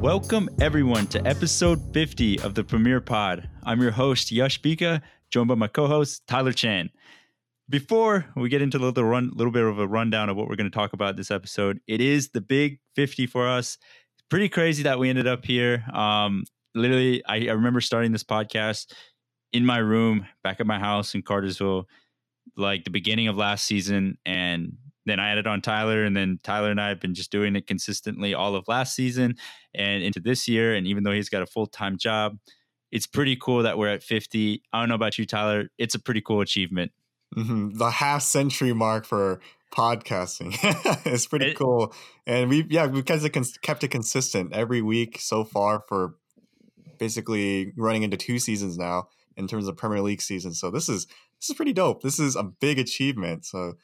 Welcome, everyone, to episode 50 of the Premier Pod. I'm your host, Yash Bhika, joined by my co host, Tyler Chan. Before we get into a little, run, little bit of a rundown of what we're going to talk about this episode, it is the big 50 for us. Pretty crazy that we ended up here. Um, literally, I, I remember starting this podcast in my room back at my house in Cartersville, like the beginning of last season. And then I added on Tyler, and then Tyler and I have been just doing it consistently all of last season and into this year. And even though he's got a full time job, it's pretty cool that we're at 50. I don't know about you, Tyler. It's a pretty cool achievement. Mm-hmm. The half century mark for podcasting. it's pretty it, cool. And we, yeah, we've kept it, kept it consistent every week so far for basically running into two seasons now in terms of Premier League season. So this is this is pretty dope. This is a big achievement. So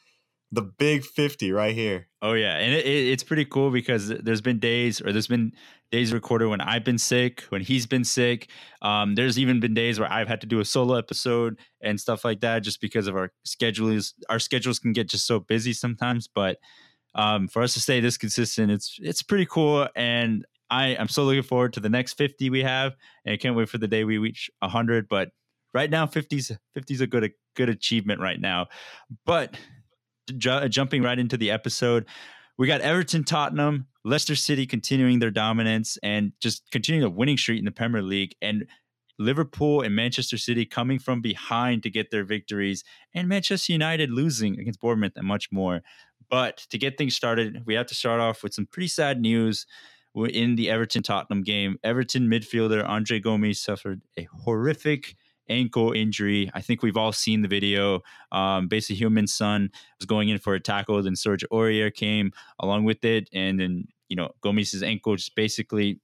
the big 50 right here. Oh yeah, and it, it, it's pretty cool because there's been days or there's been days recorded when I've been sick, when he's been sick. Um, there's even been days where I've had to do a solo episode and stuff like that, just because of our schedules. Our schedules can get just so busy sometimes, but um, for us to stay this consistent, it's it's pretty cool, and I I'm so looking forward to the next 50 we have, and I can't wait for the day we reach 100. But right now, 50's 50's a good a good achievement right now, but ju- uh, jumping right into the episode, we got Everton, Tottenham, Leicester City continuing their dominance and just continuing a winning streak in the Premier League, and Liverpool and Manchester City coming from behind to get their victories, and Manchester United losing against Bournemouth and much more. But to get things started, we have to start off with some pretty sad news We're in the Everton Tottenham game. Everton midfielder Andre Gomes suffered a horrific ankle injury. I think we've all seen the video. Um, basically, Heung-min Son was going in for a tackle, then Serge Aurier came along with it, and then you know Gomes's ankle just basically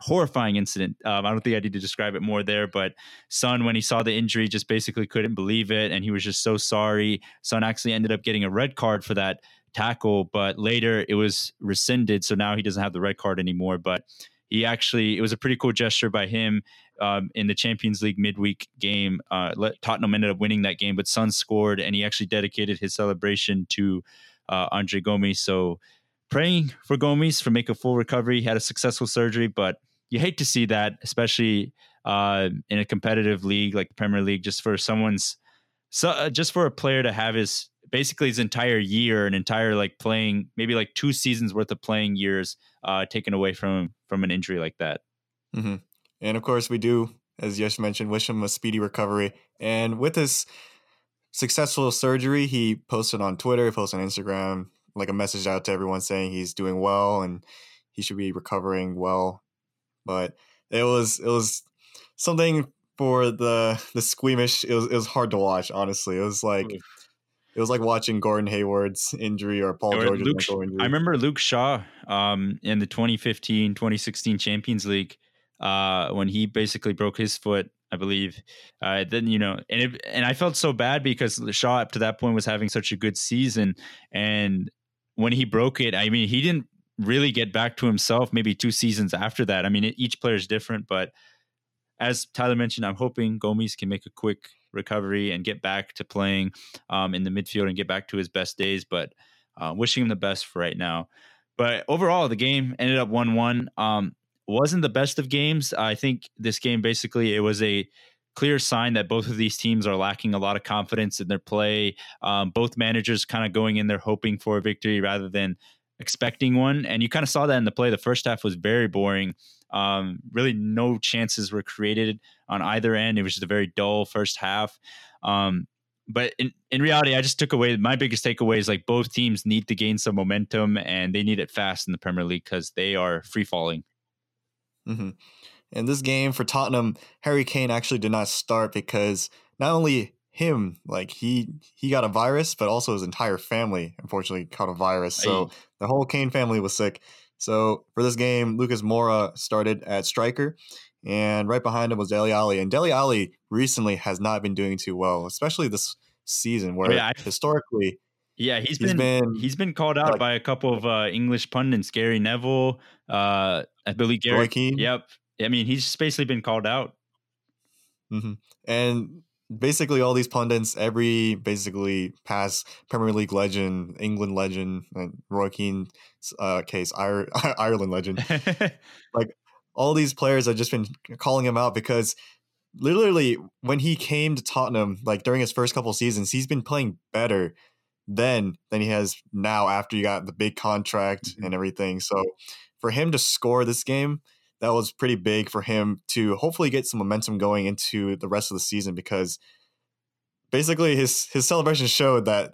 horrifying incident. Um, I don't think I need to describe it more there, but Son, when he saw the injury, just basically couldn't believe it, and he was just so sorry. Son actually ended up getting a red card for that tackle, but later it was rescinded, so now he doesn't have the red card anymore. But he actually, it was a pretty cool gesture by him um, in the Champions League midweek game. Uh, let, Tottenham ended up winning that game, but Son scored, and he actually dedicated his celebration to uh, Andre Gomes. So praying for Gomes for make a full recovery. He had a successful surgery, but you hate to see that, especially uh, in a competitive league like the Premier League, just for someone's so uh, just for a player to have his basically his entire year, an entire like playing maybe like two seasons worth of playing years uh, taken away from from an injury like that. Mm-hmm. And of course, we do, as Yash mentioned, wish him a speedy recovery. And with his successful surgery, he posted on Twitter, he posted on Instagram, like a message out to everyone saying he's doing well and he should be recovering well. But it was it was something for the the squeamish. It was it was hard to watch. Honestly, it was like. It was like watching Gordon Hayward's injury or Paul George's Luke, injury. I remember Luke Shaw um, in the 2015 2016 Champions League uh, when he basically broke his foot, I believe. Uh, then you know, and it, and I felt so bad because Shaw up to that point was having such a good season, and when he broke it, I mean, he didn't really get back to himself. Maybe two seasons after that. I mean, it, each player is different, but as Tyler mentioned, I'm hoping Gomes can make a quick recovery and get back to playing um, in the midfield and get back to his best days. But uh, wishing him the best for right now. But overall, the game ended up one-one. Um, wasn't the best of games. I think this game basically it was a clear sign that both of these teams are lacking a lot of confidence in their play. Um, both managers kind of going in there hoping for a victory rather than expecting one, and you kind of saw that in the play. The first half was very boring. Um, really, no chances were created on either end. It was just a very dull first half. Um, but in, in reality, I just took away my biggest takeaway is like both teams need to gain some momentum and they need it fast in the Premier League because they are free falling. Mm-hmm. In this game for Tottenham, Harry Kane actually did not start because not only him, like he he got a virus, but also his entire family unfortunately caught a virus. So the whole Kane family was sick. So for this game, Lucas Moura started at striker, and right behind him was Dele Alli. And Dele Alli recently has not been doing too well, especially this season, where oh, yeah, historically yeah, he's, he's been, been, he's been called out like, by a couple of uh, English pundits, Gary Neville, uh, I believe Gary. Yep. I mean, he's basically been called out. Mm-hmm. And basically all these pundits, every basically past Premier League legend, England legend, and Roy Keane uh, case, Ireland legend, like all these players have just been calling him out because literally when he came to Tottenham, like during his first couple seasons, he's been playing better then than he has now after you got the big contract mm-hmm. and everything. So for him to score this game, that was pretty big for him to hopefully get some momentum going into the rest of the season because basically his his celebration showed that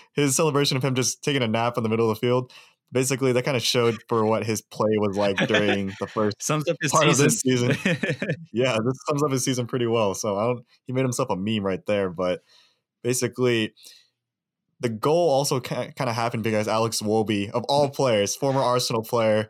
his celebration of him just taking a nap in the middle of the field basically that kind of showed for what his play was like during the first sums up his part season. of this season. yeah, this sums up his season pretty well. So I don't he made himself a meme right there, but basically the goal also kind of happened because Alex Iwobi, of all players, former Arsenal player,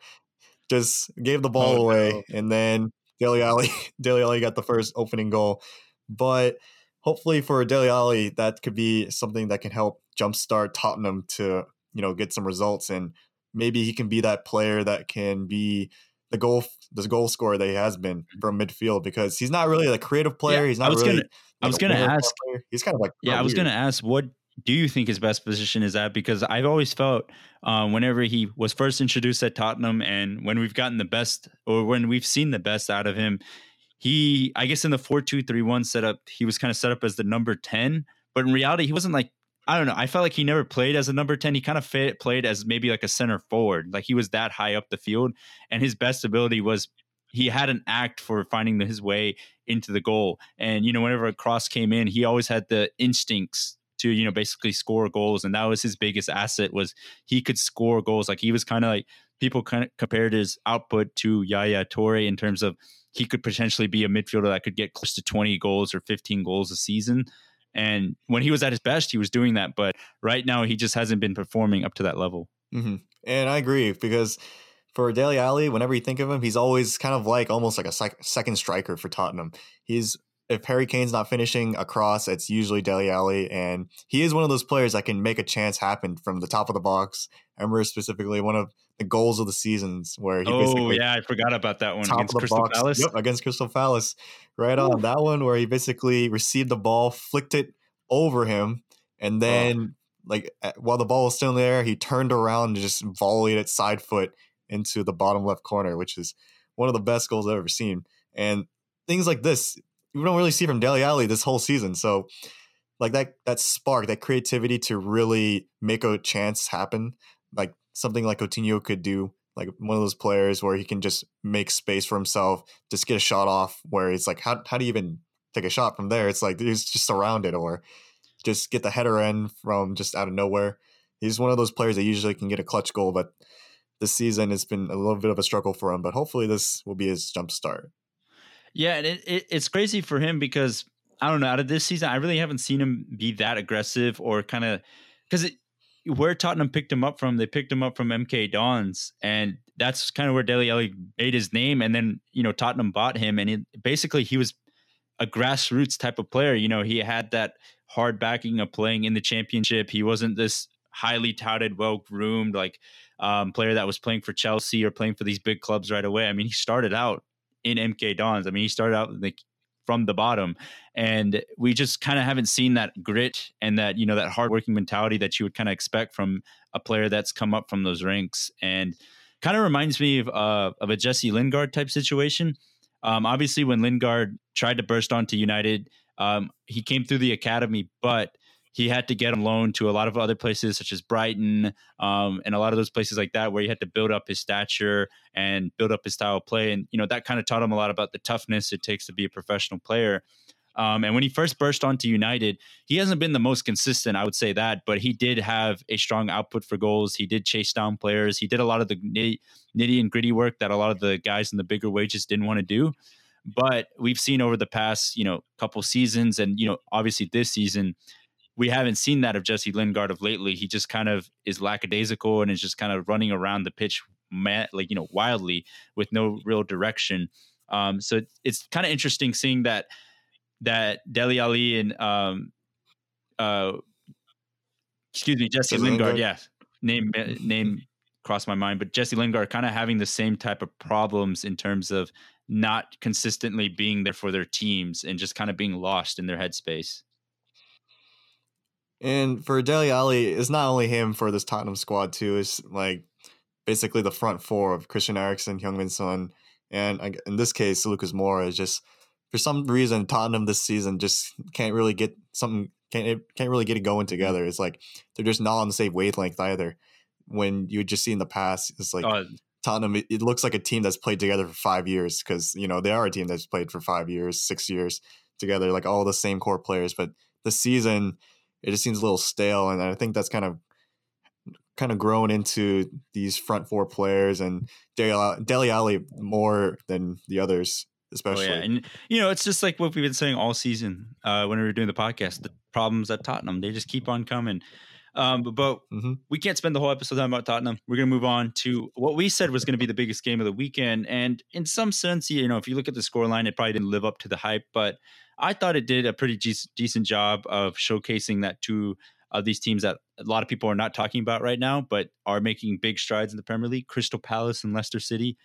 just gave the ball oh, away, no. and then Dele Alli, Dele Alli got the first opening goal. But hopefully for Dele Alli, that could be something that can help jumpstart Tottenham to you know get some results, and maybe he can be that player that can be the goal the goal scorer that he has been mm-hmm. from midfield because he's not really a creative player. Yeah, he's not I was really. Gonna, I was going to ask. Player. He's kind of like yeah. I was going to ask what do you think his best position is at? Because I've always felt um, whenever he was first introduced at Tottenham and when we've gotten the best or when we've seen the best out of him, he, I guess in the 4 2 3 1 setup, he was kind of set up as the number 10. But in reality, he wasn't like, I don't know. I felt like he never played as a number 10. He kind of fit, played as maybe like a center forward. Like he was that high up the field. And his best ability was he had an act for finding his way into the goal. And, you know, whenever a cross came in, he always had the instincts to you know basically score goals and that was his biggest asset was he could score goals like he was kind of like people kind of compared his output to Yaya Toure in terms of he could potentially be a midfielder that could get close to 20 goals or 15 goals a season and when he was at his best he was doing that but right now he just hasn't been performing up to that level mm-hmm. and I agree because for Dele Alli, whenever you think of him, he's always kind of like almost like a sec- second striker for Tottenham. He's if Harry Kane's not finishing across, it's usually Dele Alli, and he is one of those players that can make a chance happen from the top of the box. I remember specifically one of the goals of the seasons where he oh basically yeah, I forgot about that one against Crystal box. Palace. Yep, against Crystal Palace, right Ooh. on that one where he basically received the ball, flicked it over him, and then oh. like while the ball was still in the air, he turned around and just volleyed it side foot into the bottom left corner, which is one of the best goals I've ever seen. And things like this, we don't really see from Dele Alli this whole season. So like that that spark, that creativity to really make a chance happen, like something like Coutinho could do, like one of those players where he can just make space for himself, just get a shot off where it's like how how do you even take a shot from there? It's like he's just surrounded or just get the header in from just out of nowhere. He's one of those players that usually can get a clutch goal, but this season has been a little bit of a struggle for him. But hopefully this will be his jump start. Yeah, and it, it, it's crazy for him because I don't know. Out of this season, I really haven't seen him be that aggressive or kind of because where Tottenham picked him up from, they picked him up from MK Dons, and that's kind of where Dele Alli made his name. And then you know Tottenham bought him, and it, basically he was a grassroots type of player. You know, he had that hard backing of playing in the championship. He wasn't this highly touted, well groomed like um, player that was playing for Chelsea or playing for these big clubs right away. I mean, he started out in MK Dons. I mean, he started out like from the bottom, and we just kind of haven't seen that grit and that you know that hardworking mentality that you would kind of expect from a player that's come up from those ranks. And kind of reminds me of uh, of a Jesse Lingard type situation. Um, obviously, when Lingard tried to burst onto United, um, he came through the academy, but he had to get on loan to a lot of other places such as Brighton um, and a lot of those places like that where he had to build up his stature and build up his style of play. And, you know, that kind of taught him a lot about the toughness it takes to be a professional player. Um, and when he first burst onto United, he hasn't been the most consistent, I would say that, but he did have a strong output for goals. He did chase down players. He did a lot of the nitty, nitty and gritty work that a lot of the guys in the bigger wages didn't want to do. But we've seen over the past, you know, couple seasons, and you know, obviously this season, we haven't seen that of Jesse Lingard of lately. He just kind of is lackadaisical and is just kind of running around the pitch, like you know, wildly with no real direction. Um, so it's kind of interesting seeing that that Dele Alli and um, uh, excuse me, Jesse Lingard, Lingard, yeah, name name crossed my mind, but Jesse Lingard kind of having the same type of problems in terms of not consistently being there for their teams and just kind of being lost in their headspace. And for Dele Alli, it's not only him for this Tottenham squad too. It's like basically the front four of Christian Eriksen, Heung-min Son, and in this case, Lucas Moura is just for some reason Tottenham this season just can't really get something can't can't really get it going mm-hmm. together. It's like they're just not on the same wavelength either. When you just see in the past, it's like uh, Tottenham. It, it, looks like a team that's played together for five years because you know they are a team that's played for five years, six years together, like all the same core players. But the season, it just seems a little stale, and I think that's kind of kind of grown into these front four players and Dele Alli more than the others especially. Oh, yeah. And you know, it's just like what we've been saying all season uh, when we were doing the podcast. The problems at Tottenham, they just keep on coming. Um, but, but mm-hmm. we can't spend the whole episode talking about Tottenham. We're going to move on to what we said was going to be the biggest game of the weekend. And in some sense, you know, if you look at the scoreline, it probably didn't live up to the hype, but I thought it did a pretty decent job of showcasing that two of these teams that a lot of people are not talking about right now, but are making big strides in the Premier League. Crystal Palace and Leicester City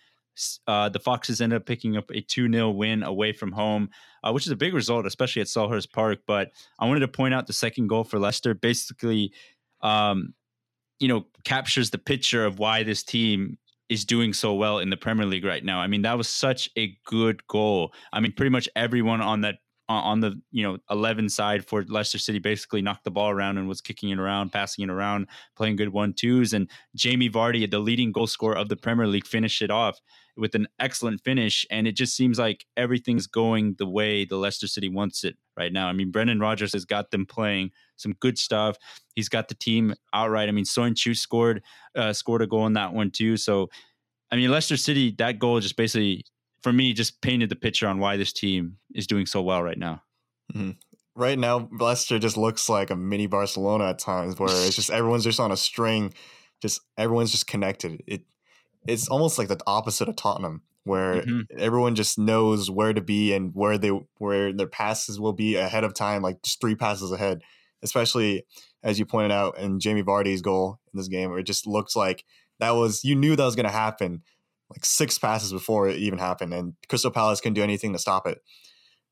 uh, the Foxes ended up picking up a 2 0 win away from home, uh, which is a big result, especially at Selhurst Park. But I wanted to point out the second goal for Leicester basically, um, you know, captures the picture of why this team is doing so well in the Premier League right now. I mean, that was such a good goal. I mean, pretty much everyone on that on the you know 11 side for Leicester City basically knocked the ball around and was kicking it around, passing it around, playing good one twos. And Jamie Vardy, the leading goal scorer of the Premier League, finished it off with an excellent finish. And it just seems like everything's going the way the Leicester City wants it right now. I mean, Brendan Rodgers has got them playing some good stuff. He's got the team outright. I mean, Soyuncu scored uh, scored a goal in that one too. So, I mean, Leicester City, that goal just basically for me just painted the picture on why this team is doing so well right now. Mm-hmm. Right now, Leicester just looks like a mini Barcelona at times, where it's just everyone's just on a string, just everyone's just connected. It it's almost like the opposite of Tottenham, where mm-hmm. everyone just knows where to be and where they where their passes will be ahead of time, like just three passes ahead. Especially as you pointed out in Jamie Vardy's goal in this game, where it just looks like that was you knew that was going to happen like six passes before it even happened, and Crystal Palace couldn't do anything to stop it.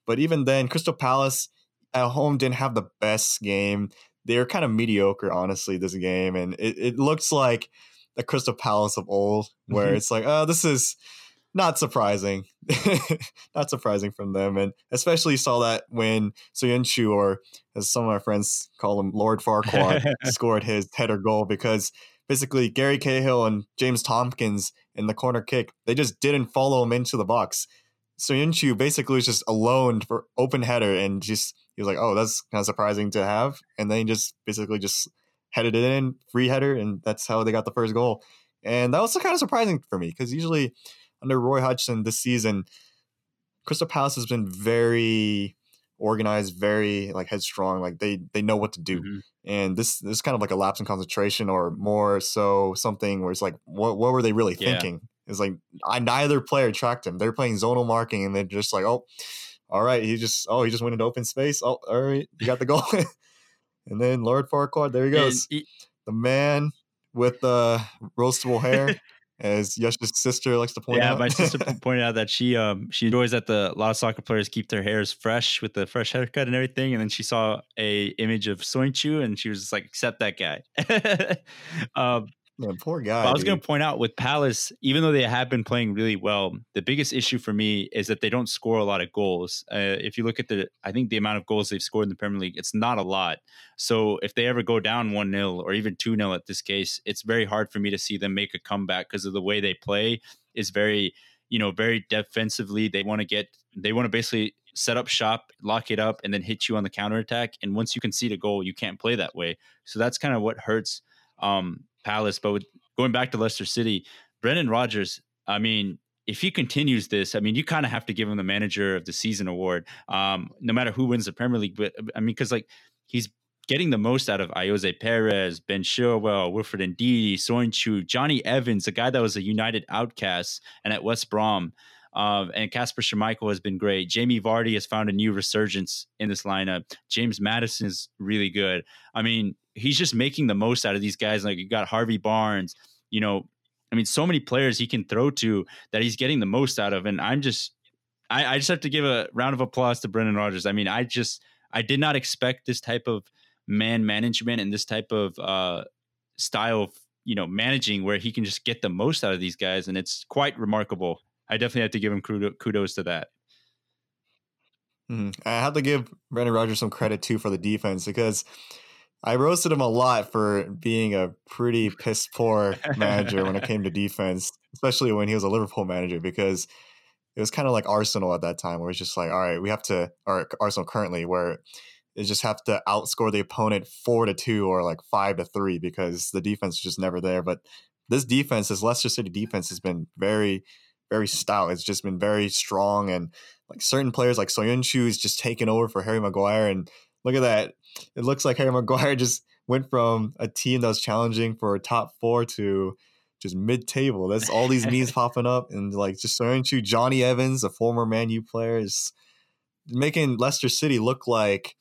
But even then, Crystal Palace at home didn't have the best game. They were kind of mediocre, honestly, this game, and it, it looks like the Crystal Palace of old, where mm-hmm. it's like, oh, this is not surprising, not surprising from them, and especially saw that when Soyuncu, or as some of my friends call him, Lord Farquaad, scored his header goal because basically Gary Cahill and James Tomkins in the corner kick, they just didn't follow him into the box. Soyuncu basically was just alone for open header and just he was like, oh, that's kind of surprising to have, and then he just basically just headed it in, free header, and that's how they got the first goal. And that was kind of surprising for me because usually under Roy Hodgson this season, Crystal Palace has been very organized, very like headstrong. Like they they know what to do. Mm-hmm. And this this is kind of like a lapse in concentration, or more so something where it's like, what what were they really thinking? Yeah. It's like I neither player tracked him. They're playing zonal marking, and they're just like, oh, all right, he just oh he just went into open space. Oh, all right, you got the goal. and then Lord Farquaad, there he goes, he, the man with the roastable hair as Yash's sister likes to point yeah, out. Yeah, my sister pointed out that she um she enjoys that the a lot of soccer players keep their hairs fresh with the fresh haircut and everything. And then she saw a image of Soyuncu and she was just like, accept that guy. um, Man, poor guy. I was going to point out with Palace, even though they have been playing really well, the biggest issue for me is that they don't score a lot of goals. Uh, if you look at the, I think the amount of goals they've scored in the Premier League, it's not a lot. So if they ever go down 1 0 or even 2 0 at this case, it's very hard for me to see them make a comeback because of the way they play is very, you know, very defensively. They want to get, they want to basically set up shop, lock it up, and then hit you on the counter attack. And once you concede a goal, you can't play that way. So that's kind of what hurts um, Palace. But with, going back to Leicester City, Brendan Rodgers, I mean, if he continues this, I mean, you kind of have to give him the manager of the season award, um, no matter who wins the Premier League. But I mean, because like he's getting the most out of Ayoze Perez, Ben Chilwell, Wilfred Ndidi, Soyuncu, Jonny Evans, a guy that was a United outcast and at West Brom. Um, and Kasper Schmeichel has been great. Jamie Vardy has found a new resurgence in this lineup. James Maddison is really good. I mean, he's just making the most out of these guys. Like you got Harvey Barnes, you know, I mean, so many players he can throw to that he's getting the most out of. And I'm just, I, I just have to give a round of applause to Brendan Rodgers. I mean, I just, I did not expect this type of man management and this type of uh, style of, you know, managing where he can just get the most out of these guys. And it's quite remarkable. I definitely have to give him kudos to that. Mm-hmm. I have to give Brendan Rodgers some credit too for the defense because I roasted him a lot for being a pretty piss poor manager when it came to defense, especially when he was a Liverpool manager because it was kind of like Arsenal at that time where it's just like, all right, we have to, or Arsenal currently, where they just have to outscore the opponent four to two or like five to three because the defense is just never there. But this defense, this Leicester City defense, has been very, very stout. It's just been very strong and like certain players like Soyuncu is just taking over for Harry Maguire. And look at that. It looks like Harry Maguire just went from a team that was challenging for a top four to just mid table. That's all these memes popping up. And like just Soyuncu, Jonny Evans, a former Man U player, is making Leicester City look like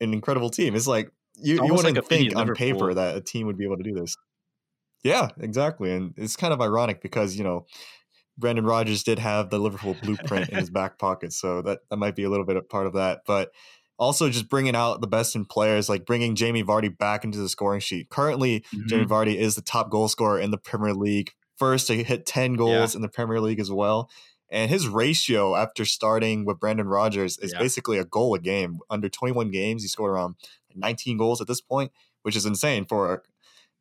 an incredible team. It's like you, you wouldn't like think on paper that a team would be able to do this. Yeah, exactly. And it's kind of ironic because, you know, Brendan Rodgers did have the Liverpool blueprint in his back pocket, so that that might be a little bit of part of that. But also just bringing out the best in players, like bringing Jamie Vardy back into the scoring sheet. Currently, mm-hmm. Jamie Vardy is the top goal scorer in the Premier League, first to hit ten goals yeah. in the Premier League as well. And his ratio after starting with Brendan Rodgers is yeah. basically a goal a game. Under 21 games, he scored around 19 goals at this point, which is insane for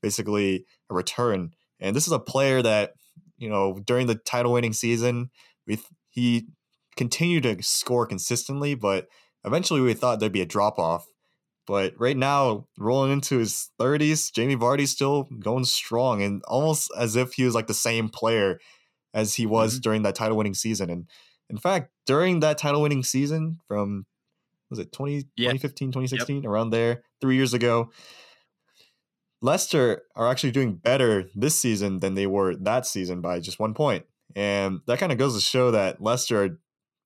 basically a return. And this is a player that you know, during the title winning season, we he continued to score consistently, but eventually we thought there'd be a drop off. But right now, rolling into his 30s, Jamie Vardy's still going strong and almost as if he was like the same player as he was mm-hmm. during that title winning season. And in fact, during that title winning season from was it 20, yeah. 2015, 2016, yep. around there, three years ago, Leicester are actually doing better this season than they were that season by just one point. And that kind of goes to show that Leicester are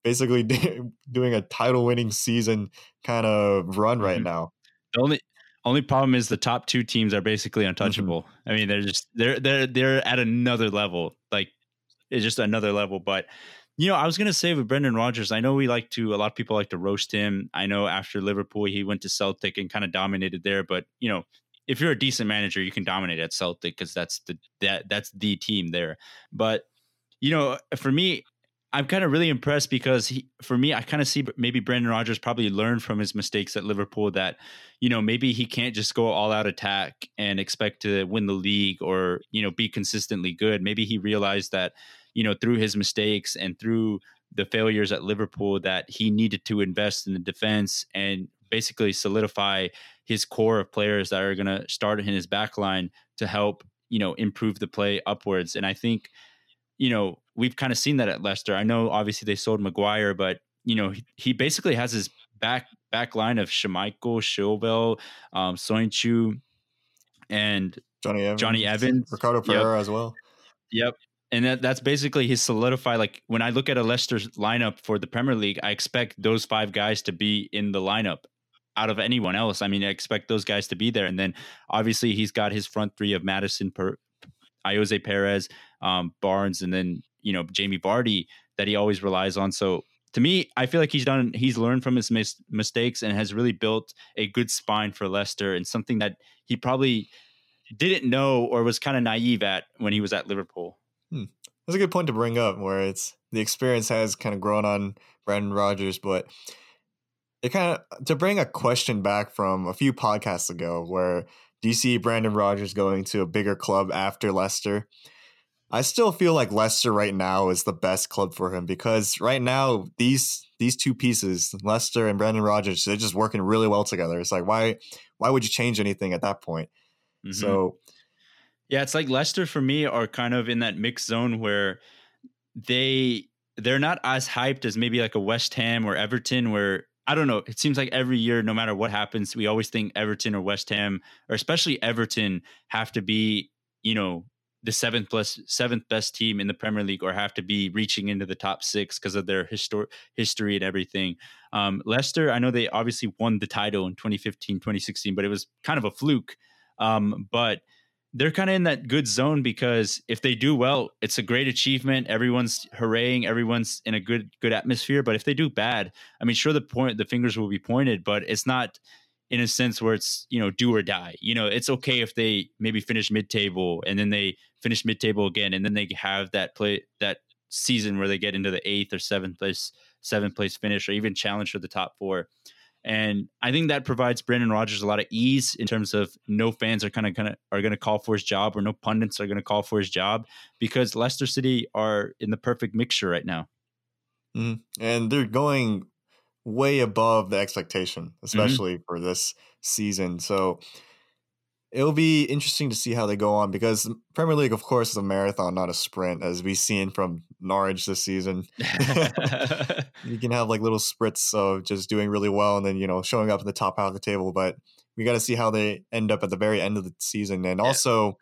basically doing a title winning season kind of run right mm-hmm. now. The only only problem is the top two teams are basically mm-hmm. untouchable. Mm-hmm. I mean, they're just they're they're they're at another level. Like it's just another level. But you know, I was gonna say with Brendan Rodgers, I know we like to a lot of people like to roast him. I know after Liverpool he went to Celtic and kind of dominated there, but you know, if you're a decent manager, you can dominate at Celtic because that's the that that's the team there. But you know, for me, I'm kind of really impressed because he, for me, I kind of see maybe Brendan Rodgers probably learned from his mistakes at Liverpool that, you know, maybe he can't just go all out attack and expect to win the league or, you know, be consistently good. Maybe he realized that, you know, through his mistakes and through the failures at Liverpool that he needed to invest in the defense and basically solidify his core of players that are going to start in his back line to help you know improve the play upwards and i think you know we've kind of seen that at leicester i know obviously they sold maguire but you know he, he basically has his back back line of Schmeichel, Chilwell, um, Soyuncu, and Jonny Evans, Jonny Evans, Ricardo Pereira yep. as well. Yep. And that, that's basically his solidify. Like when I look at a Leicester lineup for the Premier League, I expect those five guys to be in the lineup out of anyone else. I mean, I expect those guys to be there. And then obviously he's got his front three of Maddison, per, Ayoze Perez, um, Barnes, and then you know Jamie Vardy that he always relies on. So to me, I feel like he's done he's learned from his mis- mistakes and has really built a good spine for Leicester and something that he probably didn't know or was kind of naive at when he was at Liverpool. Hmm. That's a good point to bring up, where it's the experience has kind of grown on Brendan Rodgers, but it kind of to bring a question back from a few podcasts ago where do you see Brendan Rodgers going to a bigger club after Leicester? I still feel like Leicester right now is the best club for him because right now these these two pieces, Leicester and Brendan Rodgers, they're just working really well together. It's like why why would you change anything at that point? Mm-hmm. So yeah, it's like Leicester for me are kind of in that mixed zone where they they're not as hyped as maybe like a West Ham or Everton where I don't know. It seems like every year, no matter what happens, we always think Everton or West Ham, or especially Everton, have to be, you know, the seventh plus seventh best team in the Premier League, or have to be reaching into the top six because of their histor- history and everything. Um, Leicester, I know they obviously won the title in 2015, 2016, but it was kind of a fluke. Um, but they're kind of in that good zone because if they do well, it's a great achievement. Everyone's hurraying, everyone's in a good good atmosphere. But if they do bad, I mean, sure the point the fingers will be pointed, but it's not in a sense where it's you know do or die. You know, it's okay if they maybe finish mid table and then they finish mid table again, and then they have that play that season where they get into the eighth or seventh place seventh place finish or even challenge for the top four. And I think that provides Brendan Rodgers a lot of ease in terms of no fans are kind of kind of are going to call for his job or no pundits are going to call for his job because Leicester City are in the perfect mixture right now. Mm-hmm. And they're going way above the expectation, mm-hmm. especially mm-hmm. for this season. So it'll be interesting to see how they go on because Premier League, of course, is a marathon, not a sprint, as we've seen from Norwich this season. you can have like little sprints of just doing really well and then, you know, showing up at the top half of the table. But we got to see how they end up at the very end of the season. And yeah. also,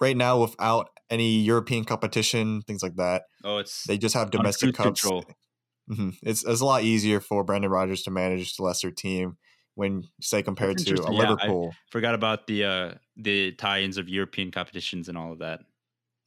right now, without any European competition, things like that, oh, it's they just have domestic cups. Mm-hmm. It's, it's a lot easier for Brendan Rodgers to manage the lesser team when say compared to a yeah, Liverpool. I forgot about the uh, the tie-ins of European competitions and all of that.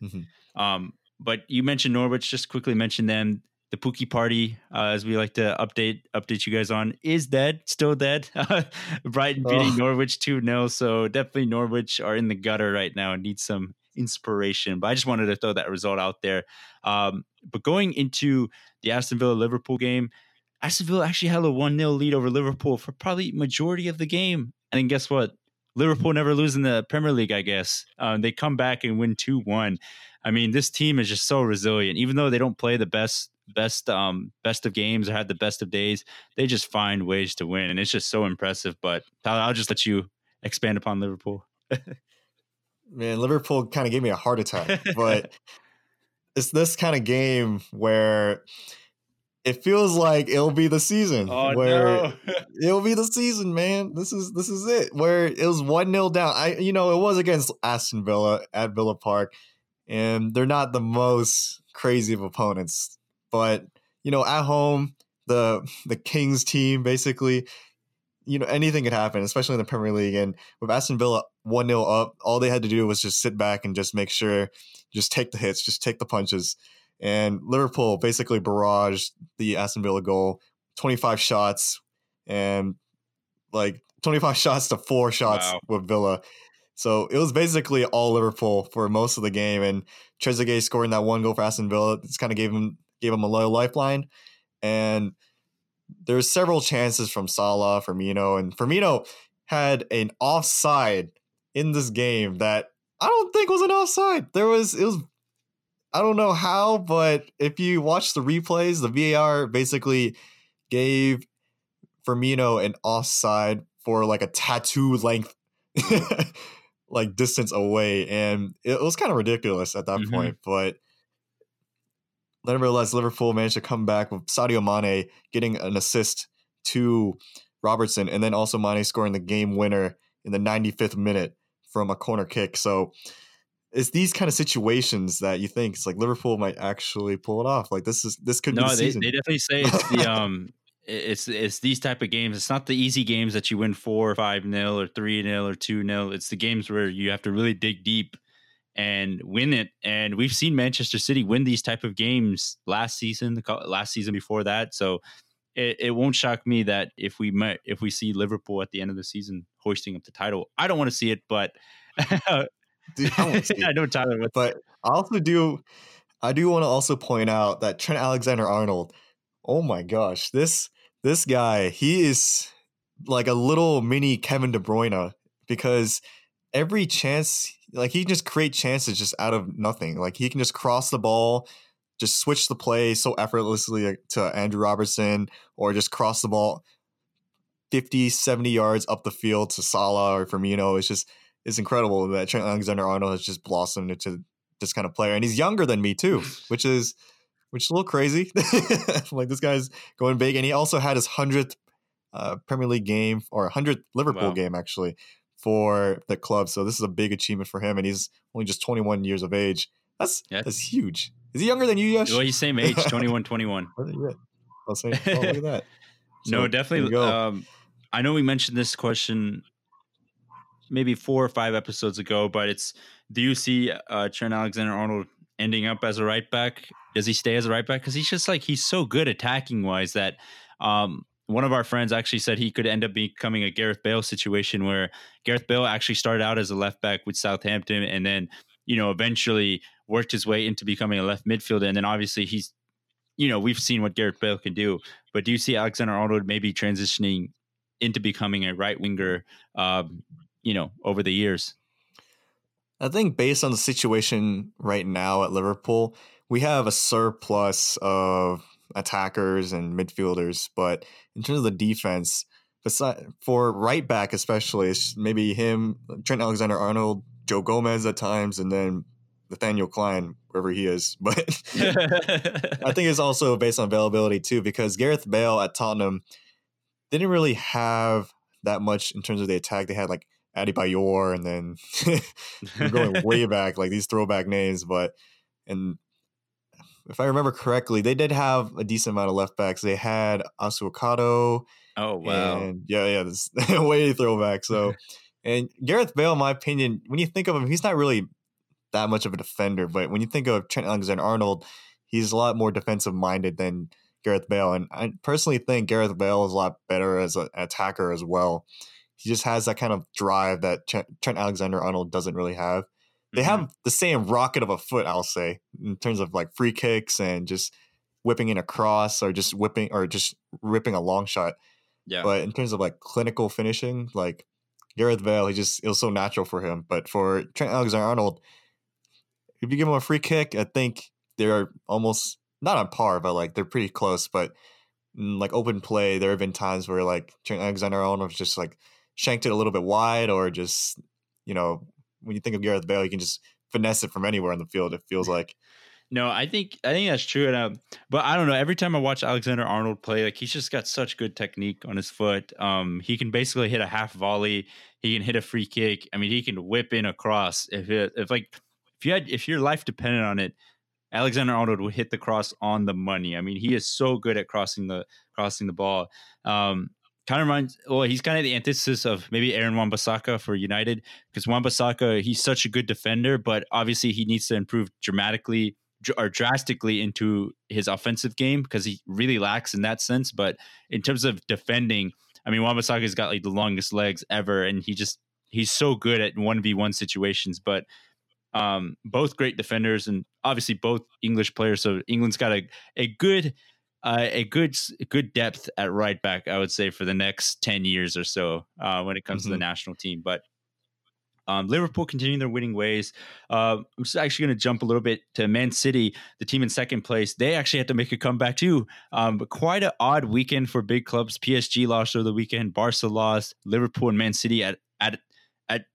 Mm-hmm. Um, but you mentioned Norwich. Just quickly mention them. The Pukki party, uh, as we like to update update you guys on, is dead, still dead. Brighton beating oh. Norwich two 0 So definitely Norwich are in the gutter right now and need some inspiration. But I just wanted to throw that result out there. Um, but going into the Aston Villa Liverpool game, Aston Villa actually had a 1 0 lead over Liverpool for probably majority of the game. And then guess what? Liverpool never lose in the Premier League, I guess. Um, they come back and win 2 1. I mean, this team is just so resilient. Even though they don't play the best best um best of games or had the best of days, they just find ways to win. And it's just so impressive. But Tyler, I'll just let you expand upon Liverpool. Man, Liverpool kind of gave me a heart attack. But it's this kind of game where it feels like it'll be the season oh, where no. it'll be the season, man. This is this is it. Where it was one 0 down. I you know it was against Aston Villa at Villa Park, and they're not the most crazy of opponents, but you know at home the the Kings team basically. You know anything could happen, especially in the Premier League. And with Aston Villa one 0 up, all they had to do was just sit back and just make sure, just take the hits, just take the punches and Liverpool basically barraged the Aston Villa goal, 25 shots and like 25 shots to four shots wow. with Villa. So it was basically all Liverpool for most of the game, and Trezeguet scoring that one goal for Aston Villa. just kind of gave him gave him a loyal lifeline, and there's several chances from Salah, Firmino, and Firmino had an offside in this game that I don't think was an offside. There was it was I don't know how, but if you watch the replays, the VAR basically gave Firmino an offside for like a tattoo length like distance away and it was kind of ridiculous at that mm-hmm. point but nevertheless liverpool managed to come back with sadio mane getting an assist to robertson and then also mane scoring the game winner in the 95th minute from a corner kick so it's these kind of situations that you think it's like Liverpool might actually pull it off. Like this is this could no, be the they, season. they definitely say it's the um it's it's these type of games. It's not the easy games that you win four or five nil or three nil or two nil. It's the games where you have to really dig deep and win it. And we've seen Manchester City win these type of games last season, the last season before that. So it, it won't shock me that if we met, if we see Liverpool at the end of the season hoisting up the title, I don't want to see it, but Dude, I, I know Tyler, but I also do. I do want to also point out that Trent Alexander Arnold. Oh my gosh, this this guy, he is like a little mini Kevin De Bruyne because every chance, like he just create chances just out of nothing. Like he can just cross the ball, just switch the play so effortlessly to Andrew Robertson, or just cross the ball 50, 70 yards up the field to Salah or Firmino. It's just it's incredible that Trent Alexander Arnold has just blossomed into this kind of player, and he's younger than me too, which is which is a little crazy. like this guy's going big, and he also had his hundredth uh, Premier League game or hundredth Liverpool wow. game actually for the club. So this is a big achievement for him, and he's only just 21 years of age. That's yeah. that's huge. Is he younger than you, Yash? Well, he's same age, 21, 21. I'll say, oh, look at that. So, no, definitely. Um, I know we mentioned this question maybe four or five episodes ago, but it's do you see uh, Trent Alexander Arnold ending up as a right back? Does he stay as a right back? Because he's just like he's so good attacking wise that um, one of our friends actually said he could end up becoming a Gareth Bale situation where Gareth Bale actually started out as a left back with Southampton and then you know eventually worked his way into becoming a left midfielder and then obviously he's you know we've seen what Gareth Bale can do but do you see Alexander Arnold maybe transitioning into becoming a right winger um, you know over the years I think based on the situation right now at Liverpool, we have a surplus of attackers and midfielders, but in terms of the defense, for right back especially, it's maybe him, Trent Alexander Arnold, Joe Gomez at times, and then Nathaniel Clyne, wherever he is. But I think it's also based on availability too, because Gareth Bale at Tottenham didn't really have that much in terms of the attack. They had like Adebayor, and then going way back, like these throwback names. But and if I remember correctly, they did have a decent amount of left backs. They had Assou-Ekotto. Oh wow! And yeah, yeah, this way throwback. So, and Gareth Bale, in my opinion, when you think of him, he's not really that much of a defender. But when you think of Trent Alexander Arnold, he's a lot more defensive minded than Gareth Bale. And I personally think Gareth Bale is a lot better as an attacker as well he just has that kind of drive that Trent Alexander Arnold doesn't really have. They mm-hmm. have the same rocket of a foot, I'll say, in terms of like free kicks and just whipping in a cross or just whipping or just ripping a long shot. Yeah. But in terms of like clinical finishing, like Gareth Bale, he just it was so natural for him. But for Trent Alexander Arnold, if you give him a free kick, I think they're almost not on par, but like they're pretty close. But like open play, there have been times where like Trent Alexander Arnold was just like shanked it a little bit wide or just, you know, when you think of Gareth Bale, you can just finesse it from anywhere on the field. It feels like. No, I think I think that's true. And, um, but I don't know. Every time I watch Alexander Arnold play, like he's just got such good technique on his foot. Um, he can basically hit a half volley. He can hit a free kick. I mean, he can whip in a cross. If it, if like if you had if your life depended on it, Alexander Arnold would hit the cross on the money. I mean, he is so good at crossing the crossing the ball. Um, kind of reminds well he's kind of the antithesis of maybe Aaron Wan-Bissaka for United because Wan-Bissaka he's such a good defender but obviously he needs to improve dramatically or drastically into his offensive game because he really lacks in that sense but in terms of defending I mean Wan-Bissaka's got like the longest legs ever and he just he's so good at 1v1 situations but um, both great defenders and obviously both English players so England's got a, a good uh, a good good depth at right back, I would say, for the next ten years or so uh, when it comes mm-hmm. to the mm-hmm. national team. But um, Liverpool continuing their winning ways. Uh, I'm just actually going to jump a little bit to Man City, the team in second place. They actually had to make a comeback too. Um, but quite an odd weekend for big clubs. PSG lost over the weekend. Barca lost. Liverpool and Man City at at at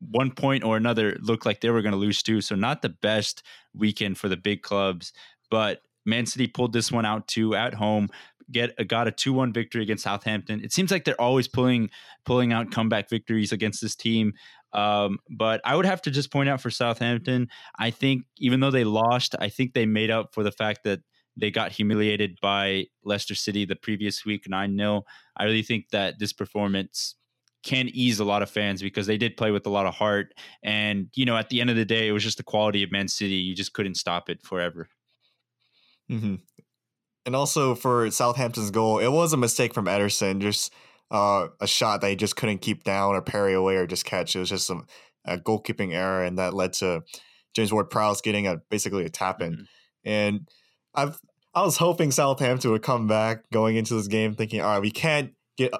one point or another looked like they were going to lose too. So not the best weekend for the big clubs. But Man City pulled this one out too at home. Get a, got a two one victory against Southampton. It seems like they're always pulling pulling out comeback victories against this team. Um, but I would have to just point out for Southampton, I think even though they lost, I think they made up for the fact that they got humiliated by Leicester City the previous week 9 0. I really think that this performance can ease a lot of fans because they did play with a lot of heart. And, you know, at the end of the day, it was just the quality of Man City. You just couldn't stop it forever. Mm-hmm. And also for Southampton's goal, it was a mistake from Ederson, just uh, a shot that he just couldn't keep down or parry away or just catch. It was just a, a goalkeeping error, and that led to James Ward-Prowse getting a basically a tap in. Mm-hmm. And I've I was hoping Southampton would come back going into this game, thinking, all right, we can't get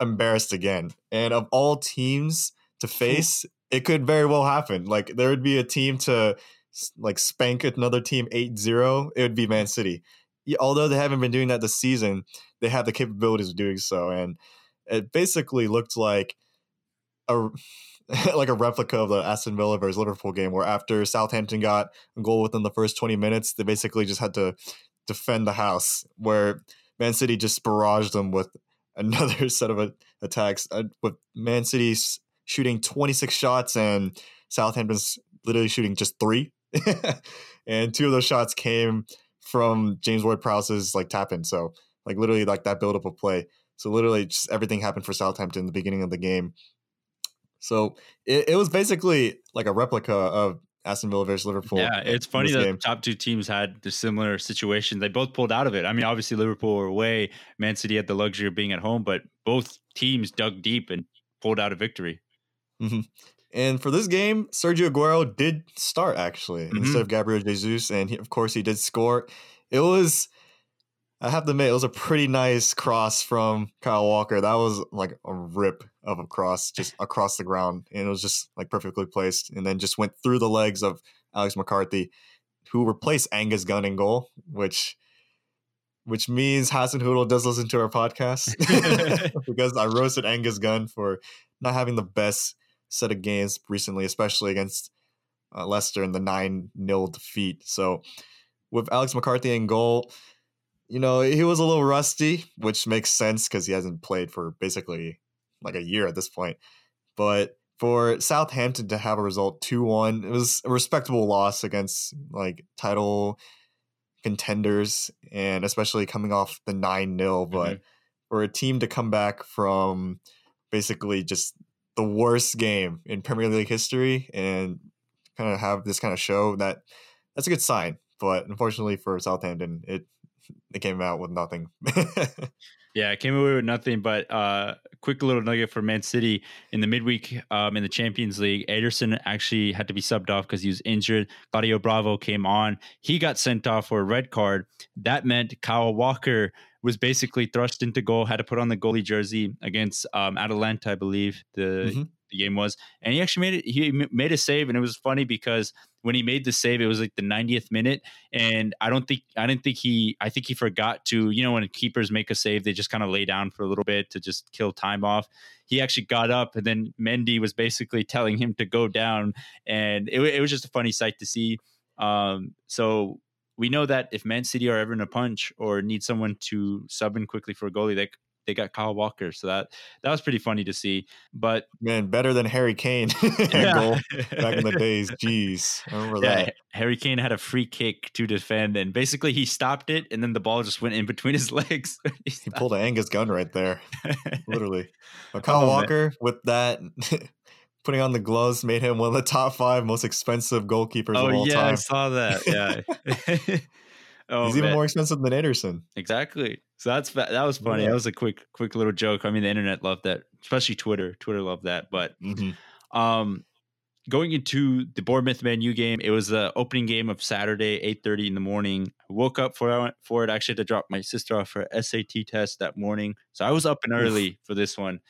embarrassed again. And of all teams to face, it could very well happen. Like there would be a team to like spank another team 8-0, it would be Man City. Although they haven't been doing that this season, they have the capabilities of doing so, and it basically looked like a like a replica of the Aston Villa versus Liverpool game, where after Southampton got a goal within the first 20 minutes, they basically just had to defend the house, where Man City just barraged them with another set of attacks, uh, with Man City shooting 26 shots and Southampton's literally shooting just three. and two of those shots came from James Ward Prowse's like tap in. So like literally like that build up of play. So literally just everything happened for Southampton in the beginning of the game. So it, it was basically like a replica of Aston Villa versus Liverpool. Yeah, it's funny that the top two teams had the similar situation. They both pulled out of it. I mean, obviously Liverpool were away. Man City had the luxury of being at home, but both teams dug deep and pulled out a victory. Mm-hmm. And for this game, Sergio Aguero did start actually mm-hmm. instead of Gabriel Jesus, and he, of course he did score. It was, I have to admit, it was a pretty nice cross from Kyle Walker. That was like a rip of a cross just across the ground, and it was just like perfectly placed, and then just went through the legs of Alex McCarthy, who replaced Angus Gunn in goal, which which means Hasenhüttl does listen to our podcast because I roasted Angus Gunn for not having the best set of games recently, especially against uh, Leicester in the 9 0 defeat. So with Alex McCarthy in goal, you know, he was a little rusty, which makes sense because he hasn't played for basically like a year at this point. But for Southampton to have a result 2 1, it was a respectable loss against like title contenders and especially coming off the 9 0. But mm-hmm. for a team to come back from basically just the worst game in Premier League history and kind of have this kind of show that that's a good sign. But unfortunately for Southampton, it it came out with nothing. yeah, it came away with nothing. But uh, quick little nugget for Man City in the midweek um, in the Champions League. Ederson actually had to be subbed off because he was injured. Claudio Bravo came on. He got sent off for a red card. That meant Kyle Walker was basically thrust into goal, had to put on the goalie jersey against um, Atalanta, I believe the, mm-hmm. The game was, and he actually made it. He made a save, and it was funny because when he made the save, it was like the 90th minute, and I don't think I didn't think he. I think he forgot to. You know, when keepers make a save, they just kind of lay down for a little bit to just kill time off. He actually got up, and then Mendy was basically telling him to go down, and it, it was just a funny sight to see. Um, so we know that if Man City are ever in a punch or need someone to sub in quickly for a goalie, they they got Kyle Walker. So that that was pretty funny to see. But man, better than Harry Kane back in the days. Jeez, I remember yeah, that. Harry Kane had a free kick to defend, and basically he stopped it, and then the ball just went in between his legs. he, he pulled an Angus Gunn right there, literally. But Kyle oh, Walker man. with that putting on the gloves made him one of the top five most expensive goalkeepers oh, of all yeah, time. I saw that. Yeah. Oh, He's man. even more expensive than Ederson. Exactly. So that's that was funny. Yeah. That was a quick quick little joke. I mean, the internet loved that, especially Twitter. Twitter loved that. But mm-hmm. um, going into the Bournemouth Man U game, it was the opening game of Saturday, eight thirty in the morning. I woke up for for it. I actually had to drop my sister off for SAT test that morning, so I was up and early for this one.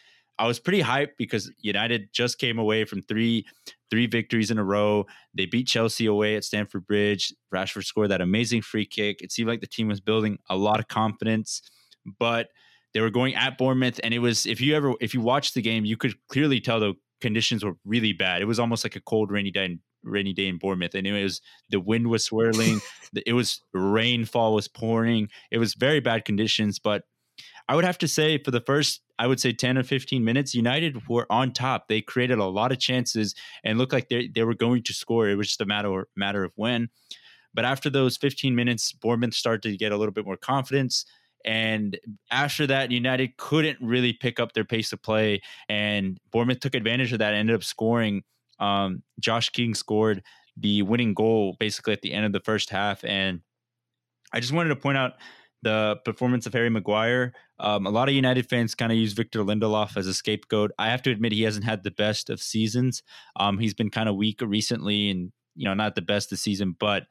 I was pretty hyped because United just came away from three three victories in a row. They beat Chelsea away at Stamford Bridge. Rashford scored that amazing free kick. It seemed like the team was building a lot of confidence, but they were going at Bournemouth, and it was if you ever if you watched the game, you could clearly tell the conditions were really bad. It was almost like a cold, rainy day. In, rainy day in Bournemouth, and it was the wind was swirling, it was rainfall was pouring. It was very bad conditions, but I would have to say for the first, I would say 10 or 15 minutes, United were on top. They created a lot of chances and looked like they, they were going to score. It was just a matter, matter of when. But after those 15 minutes, Bournemouth started to get a little bit more confidence. And after that, United couldn't really pick up their pace of play. And Bournemouth took advantage of that, ended up scoring. Um, Josh King scored the winning goal basically at the end of the first half. And I just wanted to point out the performance of Harry Maguire. Um, a lot of United fans kind of use Victor Lindelof as a scapegoat. I have to admit he hasn't had the best of seasons. Um, he's been kind of weak recently, and you know not the best this season. But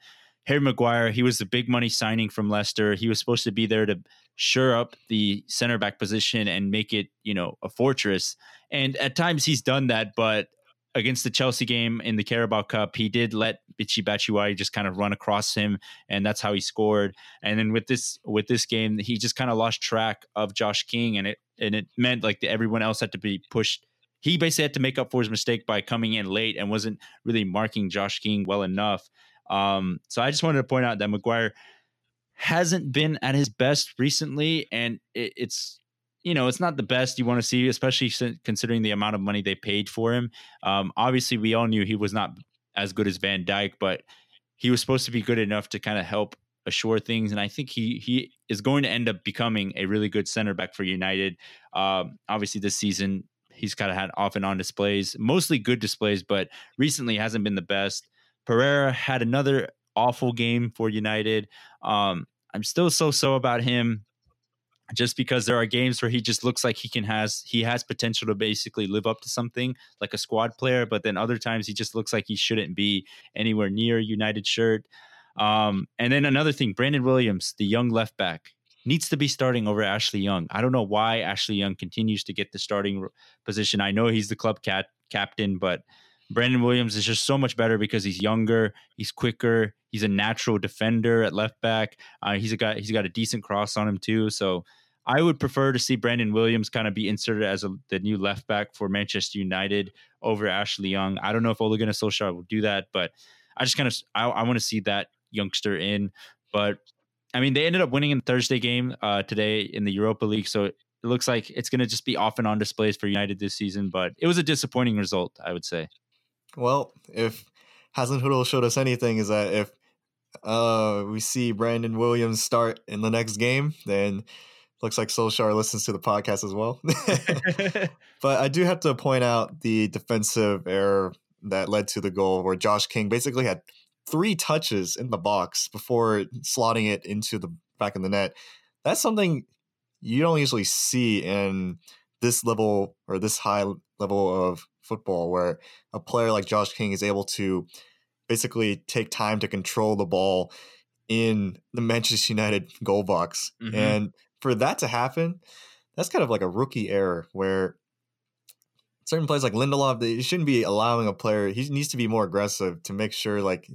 Harry Maguire, he was the big money signing from Leicester. He was supposed to be there to shore up the center back position and make it you know a fortress. And at times he's done that, but against the Chelsea game in the Carabao Cup, he did let Michy Batshuayi just kind of run across him, and that's how he scored. And then with this with this game, he just kind of lost track of Josh King, and it and it meant like everyone else had to be pushed. He basically had to make up for his mistake by coming in late and wasn't really marking Josh King well enough. Um, so I just wanted to point out that Maguire hasn't been at his best recently, and it, it's you know, it's not the best you want to see, especially considering the amount of money they paid for him. Um, obviously, we all knew he was not as good as Van Dijk, but he was supposed to be good enough to kind of help assure things. And I think he he is going to end up becoming a really good center back for United. Um, obviously, this season he's kind of had off and on displays, mostly good displays, but recently hasn't been the best. Pereira had another awful game for United. Um, I'm still so so about him just because there are games where he just looks like he can has he has potential to basically live up to something like a squad player, but then other times he just looks like he shouldn't be anywhere near United shirt. Um, and then another thing, Brandon Williams, the young left back, needs to be starting over Ashley Young. I don't know why Ashley Young continues to get the starting position. I know he's the club cat captain, but Brandon Williams is just so much better because he's younger, he's quicker, he's a natural defender at left back. Uh, he's a guy. He's got a decent cross on him too. So I would prefer to see Brandon Williams kind of be inserted as a, the new left back for Manchester United over Ashley Young. I don't know if Ole Gunnar Solskjaer will do that, but I just kind of I, I want to see that youngster in. But I mean, they ended up winning in Thursday game uh, today in the Europa League, so it looks like it's going to just be off and on displays for United this season. But it was a disappointing result, I would say. Well, if Hasenhüttl showed us anything, is that if uh, we see Brandon Williams start in the next game, then looks like Solskjaer listens to the podcast as well. but I do have to point out the defensive error that led to the goal, where Josh King basically had three touches in the box before slotting it into the back of the net. That's something you don't usually see in this level or this high level of football where a player like Josh King is able to basically take time to control the ball in the Manchester United goal box. Mm-hmm. And for that to happen, that's kind of like a rookie error where certain players like Lindelof, they shouldn't be allowing a player, he needs to be more aggressive to make sure like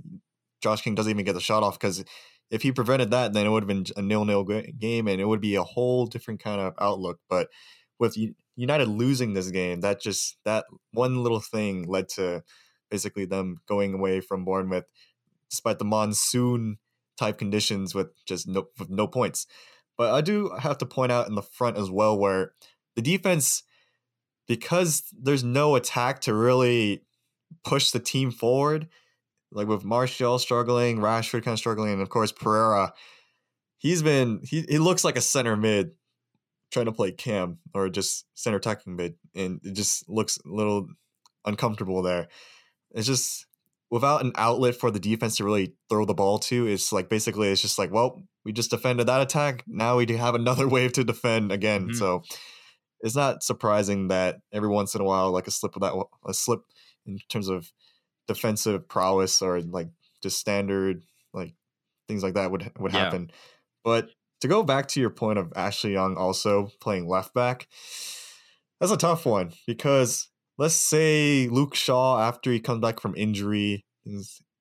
Josh King doesn't even get the shot off because if he prevented that, then it would have been a nil-nil game and it would be a whole different kind of outlook. But with United losing this game, that just that one little thing led to basically them going away from Bournemouth, despite the monsoon type conditions with just no with no points. But I do have to point out in the front as well where the defense, because there's no attack to really push the team forward, like with Martial struggling, Rashford kind of struggling, and of course Pereira, he's been he, he looks like a center mid trying to play cam or just center attacking mid, and it just looks a little uncomfortable there. It's just without an outlet for the defense to really throw the ball to. It's like basically it's just like, well, we just defended that attack. Now we have another wave to defend again. Mm-hmm. So it's not surprising that every once in a while, like a slip of that, a slip in terms of defensive prowess or like just standard like things like that would would yeah. happen. But to go back to your point of Ashley Young also playing left back, that's a tough one because let's say Luke Shaw after he comes back from injury,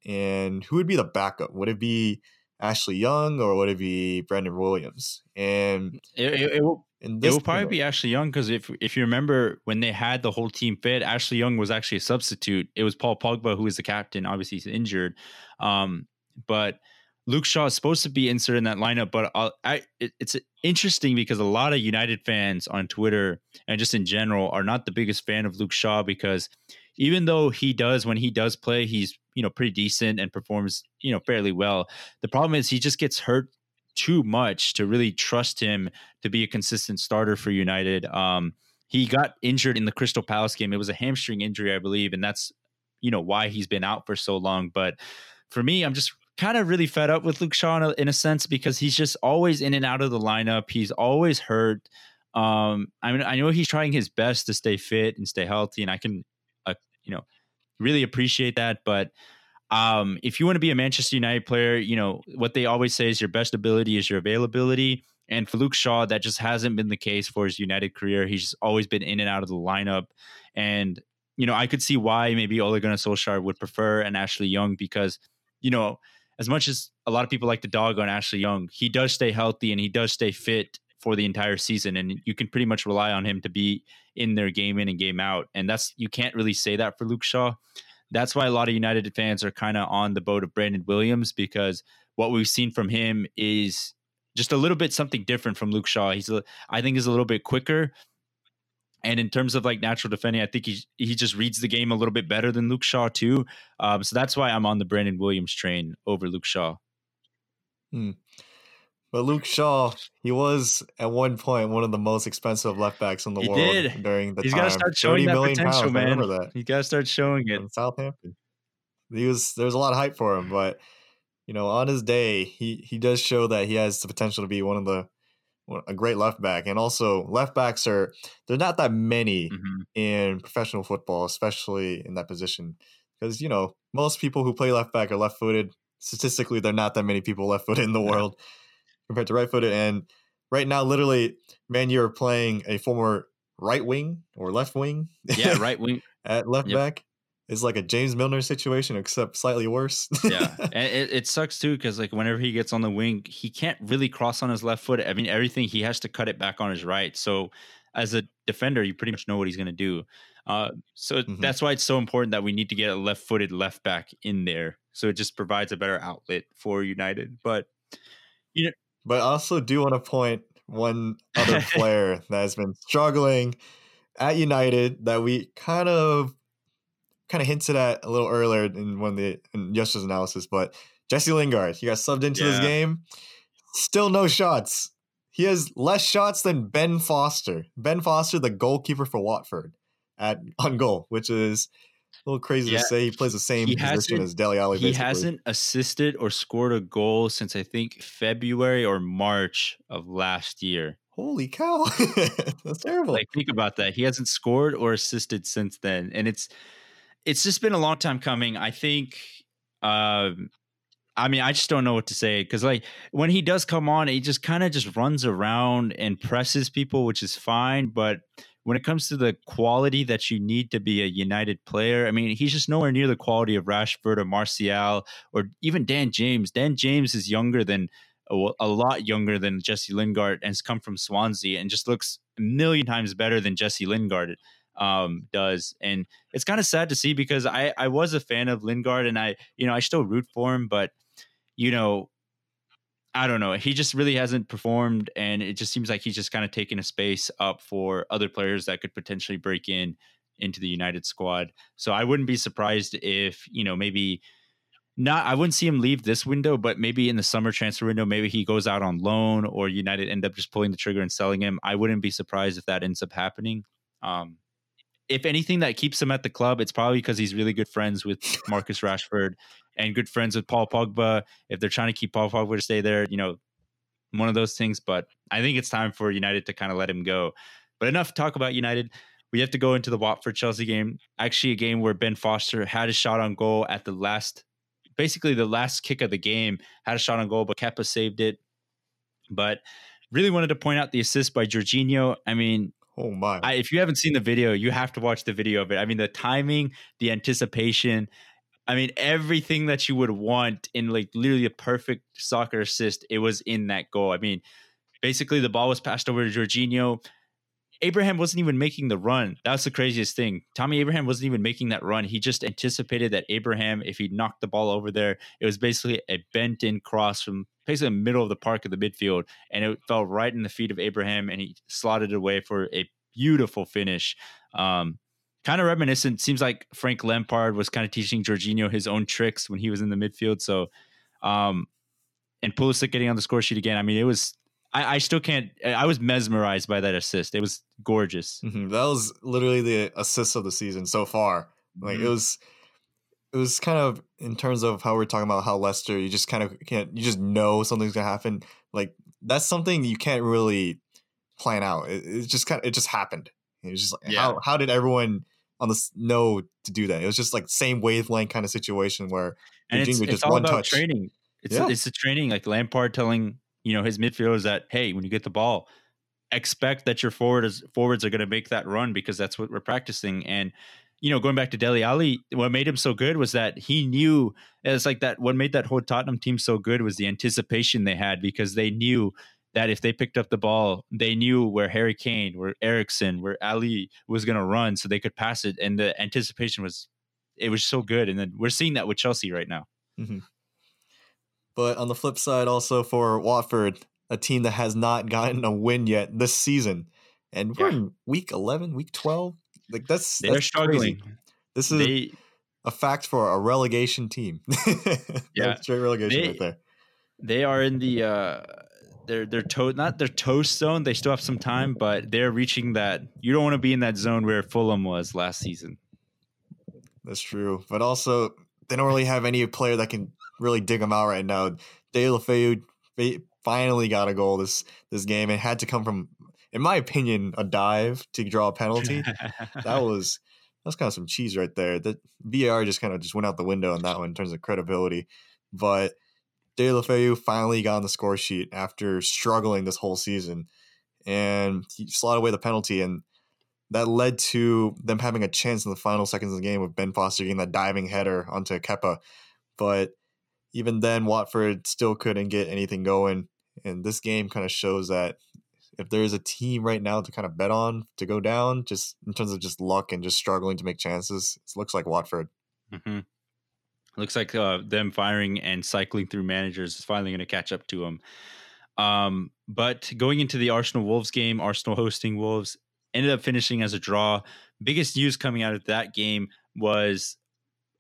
and who would be the backup? Would it be Ashley Young or would it be Brandon Williams? And it, it, it will. It will probably be Ashley Young because if if you remember when they had the whole team fit, Ashley Young was actually a substitute. It was Paul Pogba who was the captain. Obviously, he's injured, um, but Luke Shaw is supposed to be inserted in that lineup, but I, it, it's interesting because a lot of United fans on Twitter and just in general are not the biggest fan of Luke Shaw because even though he does when he does play, he's you know pretty decent and performs you know fairly well. The problem is he just gets hurt too much to really trust him to be a consistent starter for United. Um, he got injured in the Crystal Palace game. It was a hamstring injury, I believe, and that's you know why he's been out for so long. But for me, I'm just kind of really fed up with Luke Shaw in a, in a, sense because he's just always in and out of the lineup. He's always hurt. Um, I mean, I know he's trying his best to stay fit and stay healthy, and I can, uh, you know, really appreciate that. But um, if you want to be a Manchester United player, you know what they always say is your best ability is your availability. And for Luke Shaw, that just hasn't been the case for his United career. He's always been in and out of the lineup, and you know I could see why maybe Ole Gunnar Solskjaer would prefer an Ashley Young because you know as much as a lot of people like to dog on Ashley Young, he does stay healthy and he does stay fit for the entire season. And you can pretty much rely on him to be in their game in and game out. And that's, you can't really say that for Luke Shaw. That's why a lot of United fans are kind of on the boat of Brandon Williams because what we've seen from him is just a little bit something different from Luke Shaw. He's, a, I think, is a little bit quicker. And in terms of like natural defending, I think he he just reads the game a little bit better than Luke Shaw too. Um, so that's why I'm on the Brandon Williams train over Luke Shaw. Hmm. But Luke Shaw, he was at one point one of the most expensive left backs in the He world did. during the He's time. got to start showing that potential, pounds, man. remember that. He got to start showing it. from Southampton. He was there's a lot of hype for him, but you know, on his day, he he does show that he has the potential to be one of the a great left back. And also, left backs are they're not that many Mhm. in professional football, especially in that position, because you know most people who play left back are left footed. Statistically, there are not that many people left footed in the world compared to right footed. And right now, literally, man, you're playing a former right wing or left wing. Yeah, right wing. at left Yep. back is like a James Milner situation, except slightly worse. Yeah, and it, it sucks too because like whenever he gets on the wing, he can't really cross on his left foot. I mean, everything he has to cut it back on his right. So as a defender, you pretty much know what he's going to do. Uh, so Mhm. that's why it's so important that we need to get a left-footed left back in there. So it just provides a better outlet for United. But you know, but I also do want to point one other player that has been struggling at United that we kind of kind of hinted at a little earlier in one of the in yesterday's analysis, but Jesse Lingard, he got subbed into this game. Still no shots. He has less shots than Ben Foster. Ben Foster, the goalkeeper for Watford, at on goal, which is a little crazy Yeah, to say. He plays the same he position as Dele Alli. he basically. hasn't assisted or scored a goal since I think February or March of last year. Holy cow! That's terrible. Like think about that. He hasn't scored or assisted since then, and it's it's just been a long time coming. I think. Um, I mean, I just don't know what to say because, like, when he does come on, he just kind of just runs around and presses people, which is fine. But when it comes to the quality that you need to be a United player, I mean, he's just nowhere near the quality of Rashford or Martial or even Dan James. Dan James is younger than a lot younger than Jesse Lingard and has come from Swansea and just looks a million times better than Jesse Lingard um, does. And it's kind of sad to see because I, I was a fan of Lingard and I, you know, I still root for him, but you know, I don't know. He just really hasn't performed, and it just seems like he's just kind of taking a space up for other players that could potentially break in into the United squad. So I wouldn't be surprised if you know maybe not. I wouldn't see him leave this window, but maybe in the summer transfer window, maybe he goes out on loan, or United end up just pulling the trigger and selling him. I wouldn't be surprised if that ends up happening. Um, if anything that keeps him at the club, it's probably because he's really good friends with Marcus Rashford and good friends with Paul Pogba. If they're trying to keep Paul Pogba to stay there, you know, one of those things. But I think it's time for United to kind of let him go. But enough talk about United. We have to go into the Watford Chelsea game. Actually, a game where Ben Foster had a shot on goal at the last, basically the last kick of the game, had a shot on goal, but Kepa saved it. But really wanted to point out the assist by Jorginho. I mean, oh my! I, if you haven't seen the video, you have to watch the video of it. I mean, the timing, the anticipation. I mean, everything that you would want in like literally a perfect soccer assist, it was in that goal. I mean, basically the ball was passed over to Jorginho. Abraham wasn't even making the run. That's the craziest thing. Tammy Abraham wasn't even making that run. He just anticipated that Abraham, if he knocked the ball over there, it was basically a bent in cross from basically the middle of the park of the midfield. And it fell right in the feet of Abraham and he slotted it away for a beautiful finish. Um, kind of reminiscent. Seems like Frank Lampard was kind of teaching Jorginho his own tricks when he was in the midfield. So, um, and Pulisic getting on the score sheet again. I mean, it was. I, I still can't. I was mesmerized by that assist. It was gorgeous. Mhm, That was literally the assist of the season so far. Like it Mhm. was, it was kind of in terms of how we're talking about how Leicester, you just kind of can't, you just know something's gonna happen. Like that's something you can't really plan out. It, it just kind of, it just happened. It was just like Yeah. how how did everyone on this know to do that? It was just like same wavelength kind of situation where and it's, Jorginho it's just all one about touch. training. It's Yeah. it's the training like Lampard telling you know his midfielders that hey, when you get the ball, expect that your forward is, forwards are going to make that run because that's what we're practicing. And you know, going back to Dele Alli, what made him so good was that he knew it's like that. What made that whole Tottenham team so good was the anticipation they had because they knew that if they picked up the ball, they knew where Harry Kane, where Eriksen, where Alli was going to run, so they could pass it. And the anticipation was, it was so good. And then we're seeing that with Chelsea right now. Mm-hmm. But on the flip side, also for Watford, a team that has not gotten a win yet this season, and we're Yeah. in week eleven, week twelve. Like that's They're that's struggling. Crazy. This is They a fact for a relegation team. Yeah. Straight relegation They- right there. they are in the uh they're they're to- not their toast zone. They still have some time, but they're reaching that. You don't want to be in that zone where Fulham was last season. That's true, but also they don't really have any player that can really dig them out right now. Deulofeu finally got a goal this this game. It had to come from, in my opinion, a dive to draw a penalty. that was that's kind of some cheese right there. The VAR just kind of just went out the window on that one in terms of credibility. But Deulofeu finally got on the score sheet after struggling this whole season, and he slotted away the penalty, and that led to them having a chance in the final seconds of the game with Ben Foster getting that diving header onto Kepa. But even then, Watford still couldn't get anything going, and this game kind of shows that if there's a team right now to kind of bet on to go down, just in terms of just luck and just struggling to make chances, it looks like Watford. Mm-hmm. Looks like uh, them firing and cycling through managers is finally going to catch up to them. Um, but going into the Arsenal Wolves game, Arsenal hosting Wolves ended up finishing as a draw. Biggest news coming out of that game was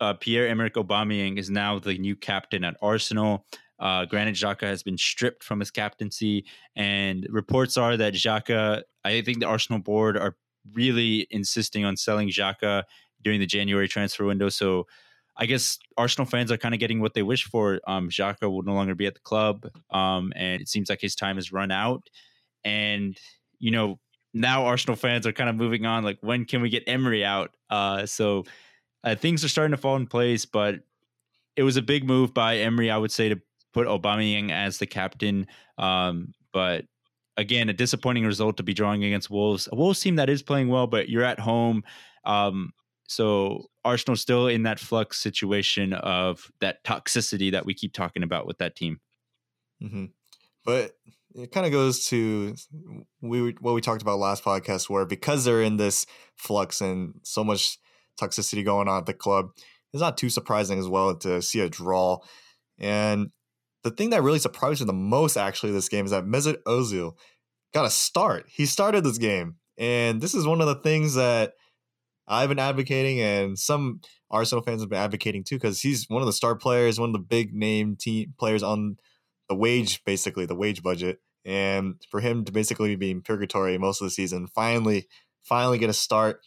uh, Pierre Emerick Aubameyang is now the new captain at Arsenal. Uh, Granit Xhaka has been stripped from his captaincy, and reports are that Xhaka, I think the Arsenal board are really insisting on selling Xhaka during the January transfer window. So I guess Arsenal fans are kind of getting what they wish for. Um, Xhaka will no longer be at the club, um, and it seems like his time has run out. And you know, now Arsenal fans are kind of moving on. Like, when can we get Emery out? Uh, so uh, things are starting to fall in place. But it was a big move by Emery, I would say, to put Aubameyang as the captain. Um, but again, a disappointing result to be drawing against Wolves. A Wolves team that is playing well, but you're at home. Um, so Arsenal still in that flux situation of that toxicity that we keep talking about with that team. Mm-hmm. But it kind of goes to we what we talked about last podcast, where because they're in this flux and so much toxicity going on at the club, it's not too surprising as well to see a draw. And the thing that really surprised me the most, actually, this game is that Mesut Ozil got a start. He started this game, and this is one of the things that I've been advocating, and some Arsenal fans have been advocating too, because he's one of the star players, one of the big name team players on the wage, basically the wage budget, and for him to basically be in purgatory most of the season, finally, finally get a start.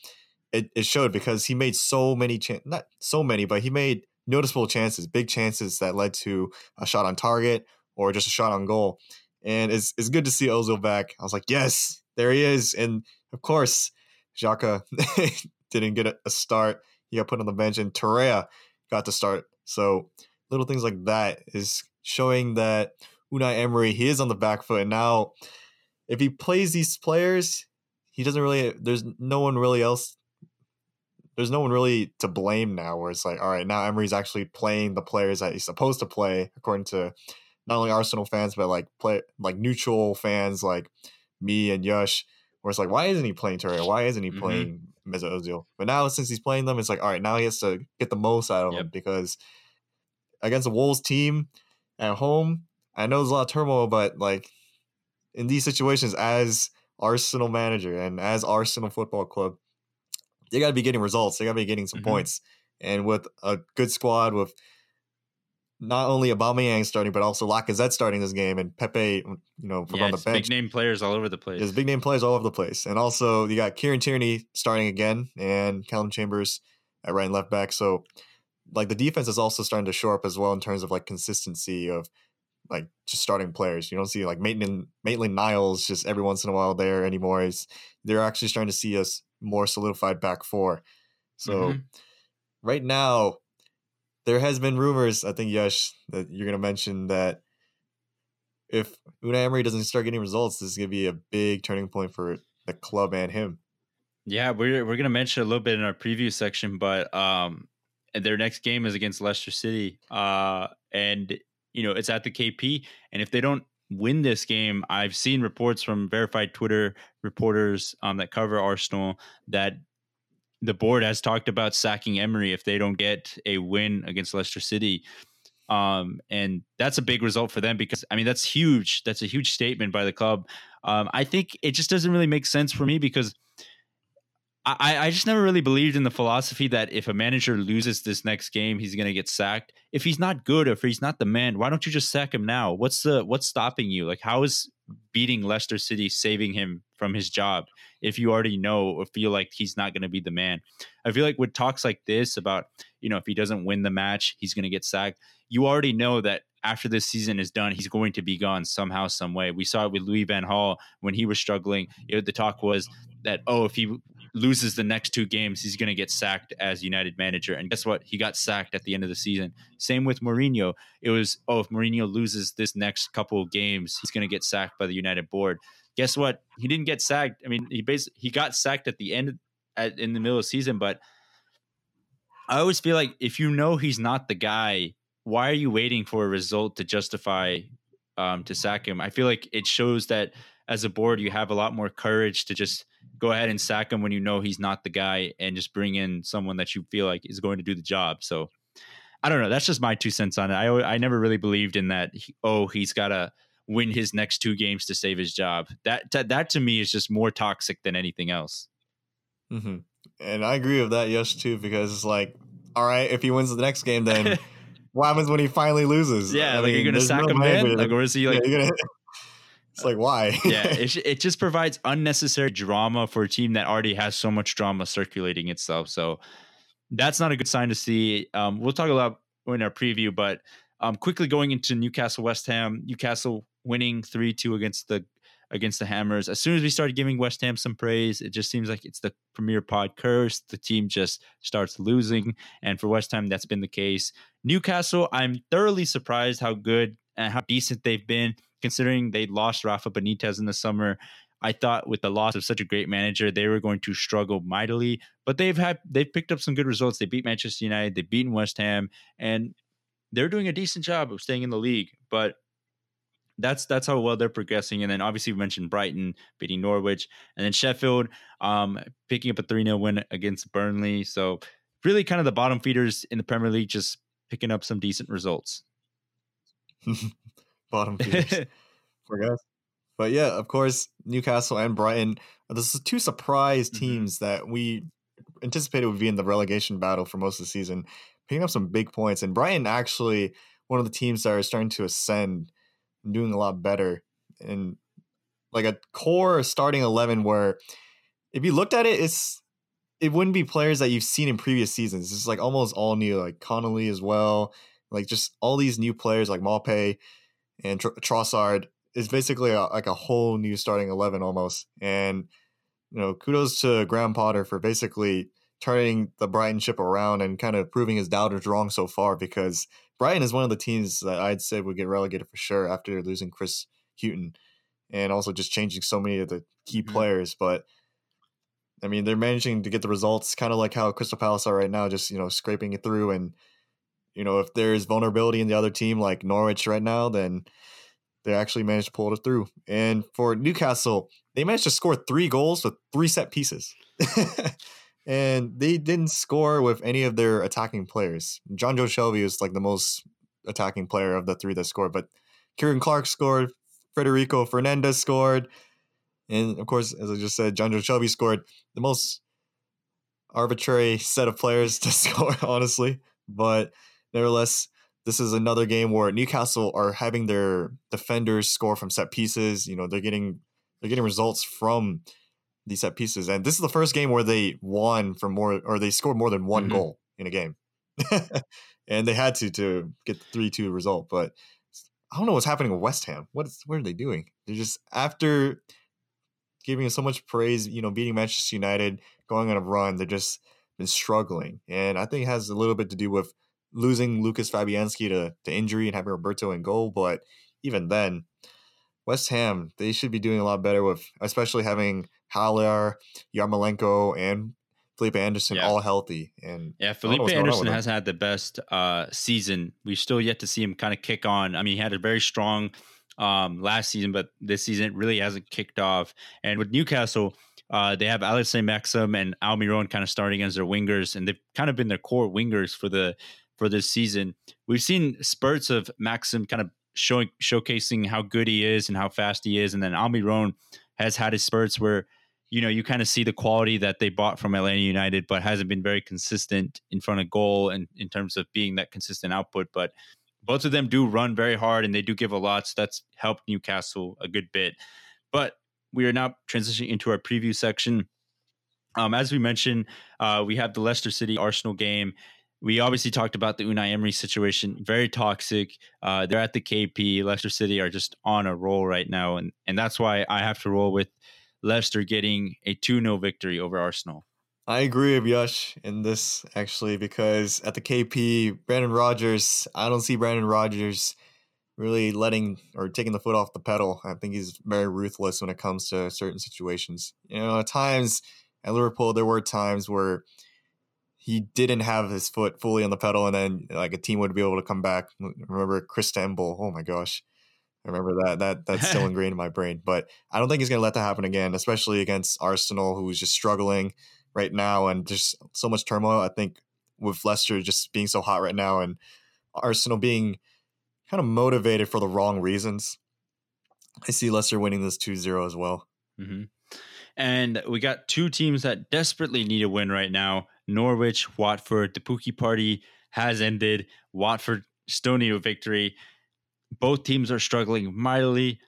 It, it showed because he made so many chan- not so many, but he made noticeable chances, big chances that led to a shot on target or just a shot on goal. And it's it's good to see Ozil back. I was like, yes, there he is. And of course, Xhaka didn't get a, start. He got put on the bench, and Torreira got to start. So little things like that is showing that Unai Emery he is on the back foot. And now, if he plays these players, he doesn't really. There's no one really else. There's no one really to blame now. Where it's like, all right, now Emery's actually playing the players that he's supposed to play, according to not only Arsenal fans but like play like neutral fans like me and Yash. Where it's like, why isn't he playing Torreira? Why isn't he mm-hmm. playing Mesut Ozil. But now since he's playing them, it's like all right, now he has to get the most out of yep. them because against the Wolves team at home, I know there's a lot of turmoil, but like in these situations, as Arsenal manager and as Arsenal Football Club, they got to be getting results. They got to be getting some mm-hmm. points, and with a good squad with not only Aubameyang starting, but also Lacazette starting this game, and Pepe, you know, from yeah, on the bench. Big name players all over the place. There's big name players all over the place, and also you got Kieran Tierney starting again, and Calum Chambers at right and left back. So, like the defense is also starting to show up as well in terms of like consistency of like just starting players. You don't see like Maitland Maitland Niles just every once in a while there anymore. Is they're actually starting to see us more solidified back four. So mm-hmm. right now there has been rumors, I think, Yash, that you're going to mention that if Unai Emery doesn't start getting results, this is going to be a big turning point for the club and him. Yeah, we're we're going to mention a little bit in our preview section, but um, their next game is against Leicester City, uh, and you know it's at the KP, and if they don't win this game, I've seen reports from verified Twitter reporters um, that cover Arsenal that the board has talked about sacking Emery if they don't get a win against Leicester City. Um, and that's a big result for them because I mean that's huge. That's a huge statement by the club. Um, I think it just doesn't really make sense for me because I, I just never really believed in the philosophy that if a manager loses this next game, he's to get sacked. If he's not good, if he's not the man, why don't you just sack him now? What's the what's stopping you? Like, how is beating Leicester City saving him from his job if you already know or feel like he's not to be the man? I feel like with talks like this about you know if he doesn't win the match, he's to get sacked. You already know that after this season is done, he's going to be gone somehow, some way. We saw it with Louis Van Gaal when he was struggling. The talk was that oh, if he loses the next two games, he's going to get sacked as United manager. And guess what? He got sacked at the end of the season. Same with Mourinho. It was, oh, if Mourinho loses this next couple of games, he's going to get sacked by the United board. Guess what? He didn't get sacked. I mean, he basically he got sacked at the end at, in the middle of the season, but I always feel like if you know he's not the guy, why are you waiting for a result to justify um, to sack him? I feel like it shows that as a board, you have a lot more courage to just go ahead and sack him when you know he's not the guy and just bring in someone that you feel like is going to do the job. So I don't know. That's just my two cents on it. I I never really believed in that. He, oh, he's got to win his next two games to save his job. That that, that to me is just more toxic than anything else. Mm-hmm. And I agree with that, yes, too, because it's like, all right, if he wins the next game, then what happens when he finally loses? Yeah, I like mean, you're gonna sack no him then, like, or is he like? Yeah, gonna, it's like why? yeah, it, it just provides unnecessary drama for a team that already has so much drama circulating itself. So that's not a good sign to see. Um, we'll talk about in our preview, but um, quickly going into Newcastle West Ham, Newcastle winning three two against the against the Hammers. As soon as we started giving West Ham some praise, it just seems like it's the Premier Pod curse. The team just starts losing, and for West Ham, that's been the case. Newcastle, I'm thoroughly surprised how good and how decent they've been considering they lost Rafa Benitez in the summer. I thought with the loss of such a great manager, they were going to struggle mightily. But they've had they've picked up some good results. They beat Manchester United, they've beaten West Ham, and they're doing a decent job of staying in the league. But that's that's how well they're progressing. And then obviously we mentioned Brighton beating Norwich, and then Sheffield um, picking up a 3 0 win against Burnley. So really kind of the bottom feeders in the Premier League just picking up some decent results. bottom feeders for guys. But yeah, of course, Newcastle and Brighton. This is two surprise mm-hmm. teams mm-hmm. that we anticipated would be in the relegation battle for most of the season, picking up some big points. And Brighton actually one of the teams that are starting to ascend and doing a lot better. And like a core starting eleven where if you looked at it, it's it wouldn't be players that you've seen in previous seasons. It's like almost all new, like Connolly as well. Like just all these new players like Maupay and Tr- Trossard is basically a, like a whole new starting 11 almost. And, you know, kudos to Graham Potter for basically turning the Brighton ship around and kind of proving his doubters wrong so far because Brighton is one of the teams that I'd say would get relegated for sure after losing Chris Hughton and also just changing so many of the key mm-hmm. players. But I mean, they're managing to get the results kind of like how Crystal Palace are right now, just, you know, scraping it through and you know, if there's vulnerability in the other team like Norwich right now, then they actually managed to pull it through. And for Newcastle, they managed to score three goals with three set pieces. and they didn't score with any of their attacking players. Jonjo Shelvey is like the most attacking player of the three that scored, but Ciaran Clark scored, Federico Fernandez scored, and of course, as I just said, Jonjo Shelvey scored the most arbitrary set of players to score, honestly. But nevertheless, this is another game where Newcastle are having their defenders score from set pieces. You know, they're getting they're getting results from these set pieces, and this is the first game where they won from more or they scored more than one mm-hmm. goal in a game, and they had to to get the three two result. But I don't know what's happening with West Ham. What is what are they doing? They're just after giving so much praise, you know, beating Manchester United, going on a run. They're just been struggling, and I think it has a little bit to do with losing Lucas Fabianski to, to injury and having Roberto in goal. But even then, West Ham, they should be doing a lot better with, especially having Haller, Yarmolenko, and Felipe Anderson yeah. all healthy. And yeah, Felipe Anderson has had the best uh, season. We've still yet to see him kind of kick on. I mean, he had a very strong um, last season, but this season really hasn't kicked off. And with Newcastle, uh, they have Alex Maxim and Almiron kind of starting as their wingers, and they've kind of been their core wingers for the for this season. We've seen spurts of Maxim kind of showing showcasing how good he is and how fast he is, and then Almiron has had his spurts where you know, you kind of see the quality that they bought from Atlanta United, but hasn't been very consistent in front of goal and in terms of being that consistent output. But both of them do run very hard and they do give a lot. So that's helped Newcastle a good bit. But we are now transitioning into our preview section. Um, as we mentioned, uh, we have the Leicester City Arsenal game. We obviously talked about the Unai Emery situation, very toxic. Uh, they're at the KP. Leicester City are just on a roll right now, and and that's why I have to roll with Leicester getting a 2 0 victory over Arsenal. I agree with Yash in this actually because at the KP, Brendan Rodgers, I don't see Brendan Rodgers really letting or taking the foot off the pedal. I think he's very ruthless when it comes to certain situations. You know, at times at Liverpool, there were times where he didn't have his foot fully on the pedal, and then like a team would be able to come back. Remember Crystanbul? Oh my gosh, I remember that. That that's still ingrained in my brain. But I don't think he's going to let that happen again, especially against Arsenal, who's just struggling right now and just so much turmoil. I think with Leicester just being so hot right now and Arsenal being kind of motivated for the wrong reasons, I see Leicester winning this 2-0 as well. Mm-hmm. And we got two teams that desperately need a win right now. Norwich, Watford. The Pukki party has ended. Watford still need a victory both teams are struggling mightily.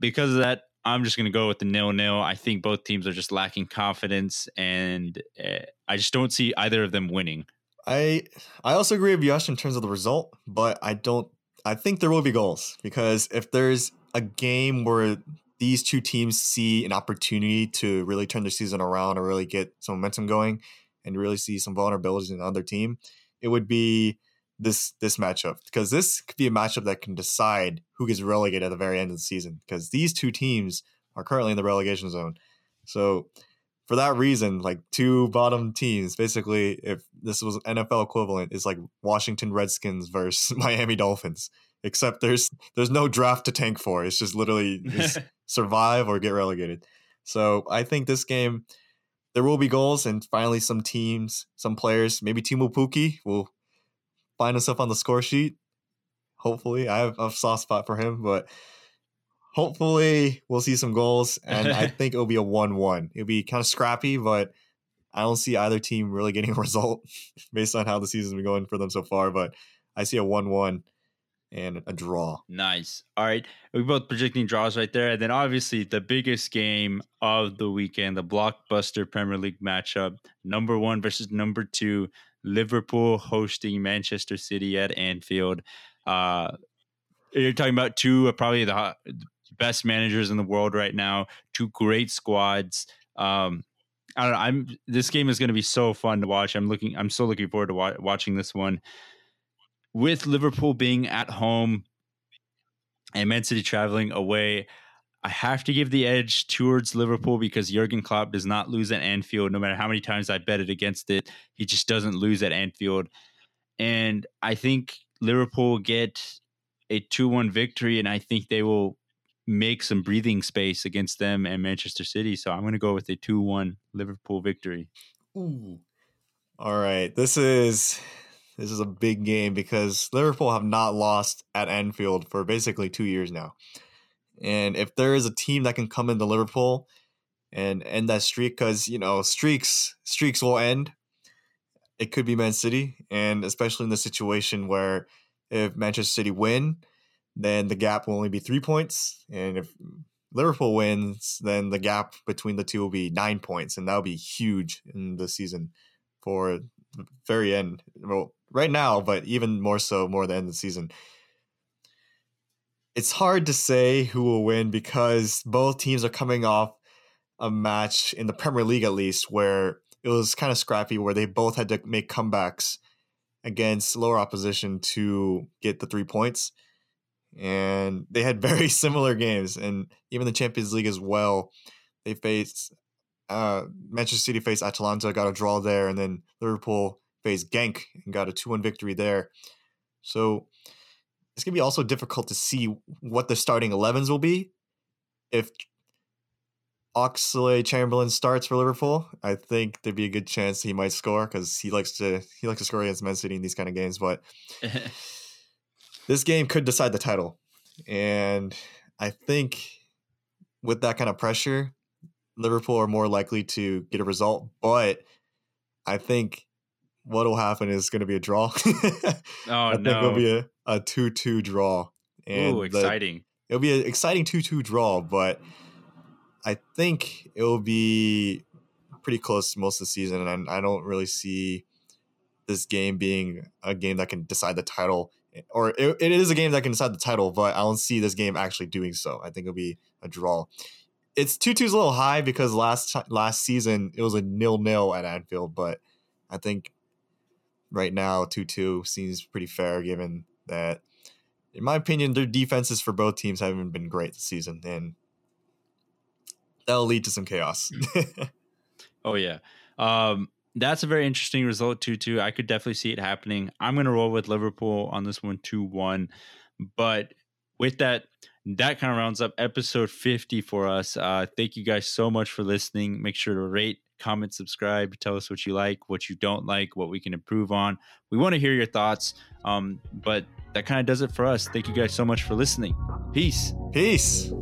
Because of that, I'm just going to go with the nil nil. I think both teams are just lacking confidence, and uh, I just don't see either of them winning. I I also agree with Yash in terms of the result, but I don't. I think there will be goals because if there's a game where these two teams see an opportunity to really turn their season around or really get some momentum going and really see some vulnerabilities in the other team, it would be this this matchup because this could be a matchup that can decide who gets relegated at the very end of the season because these two teams are currently in the relegation zone. So for that reason, like two bottom teams, basically, if this was NFL equivalent, is like Washington Redskins versus Miami Dolphins. Except there's there's no draft to tank for. It's just literally just survive or get relegated. So I think this game there will be goals and finally some teams, some players, maybe Teemu Pukki will find himself on the score sheet. Hopefully, I have a soft spot for him, but hopefully we'll see some goals, and I think it'll be a one-one. It'll be kind of scrappy, but I don't see either team really getting a result based on how the season's been going for them so far. But I see a one-one and a draw. Nice. All right. We're both projecting draws right there. And then obviously the biggest game of the weekend, the blockbuster Premier League matchup, number one versus number two. Liverpool hosting Manchester City at Anfield. Uh, you're talking about two probably the best managers in the world right now, two great squads. Um, I don't know. I'm this game is going to be so fun to watch. I'm looking. I'm so looking forward to wa- watching this one. With Liverpool being at home and Man City traveling away, I have to give the edge towards Liverpool because Jurgen Klopp does not lose at Anfield. No matter how many times I bet it against it, he just doesn't lose at Anfield. And I think Liverpool get a 2 1 victory, and I think they will make some breathing space against them and Manchester City. So I'm going to go with a 2 1 Liverpool victory. Ooh. All right. This is. This is a big game because Liverpool have not lost at Anfield for basically two years now. And if there is a team that can come into Liverpool and end that streak, because you know streaks streaks will end, it could be Man City, and especially in the situation where if Manchester City win, then the gap will only be three points, and if Liverpool wins, then the gap between the two will be nine points, and that will be huge in the season for the very end. Well, right now, but even more so, more the end of the season it's hard to say who will win because both teams are coming off a match in the Premier League at least where it was kind of scrappy where they both had to make comebacks against lower opposition to get the three points. And they had very similar games. And even the Champions League as well, they faced uh, Manchester City faced Atalanta, got a draw there, and then Liverpool faced Genk and got a 2 1 victory there. So it's gonna be also difficult to see what the starting 11s will be if Oxlade Chamberlain starts for Liverpool. I think there'd be a good chance he might score because he likes to he likes to score against Man City in these kind of games. But this game could decide the title, and I think with that kind of pressure, Liverpool are more likely to get a result, but I think what will happen is going to be a draw. oh I think no! it'll be a, a 2 2 draw. And Ooh, the- exciting! it'll be an exciting 2 2 draw, but I think it will be pretty close most of the season. And I don't really see this game being a game that can decide the title. Or it, it is a game that can decide the title, but I don't see this game actually doing so. I think it'll be a draw. It's 2 2 is a little high because last last season it was a nil nil at Anfield, but I think right now 2 2 seems pretty fair given that in my opinion, their defenses for both teams haven't been great this season, and that'll lead to some chaos. Oh yeah. Um, that's a very interesting result, 2 2. I could definitely see it happening. I'm going to roll with Liverpool on this one, 2 1. But with that, that kind of rounds up episode 50 for us. Uh, thank you guys so much for listening. Make sure to rate, comment, subscribe. Tell us what you like, what you don't like, what we can improve on. We want to hear your thoughts. Um, but that kind of does it for us. Thank you guys so much for listening. Peace. Peace.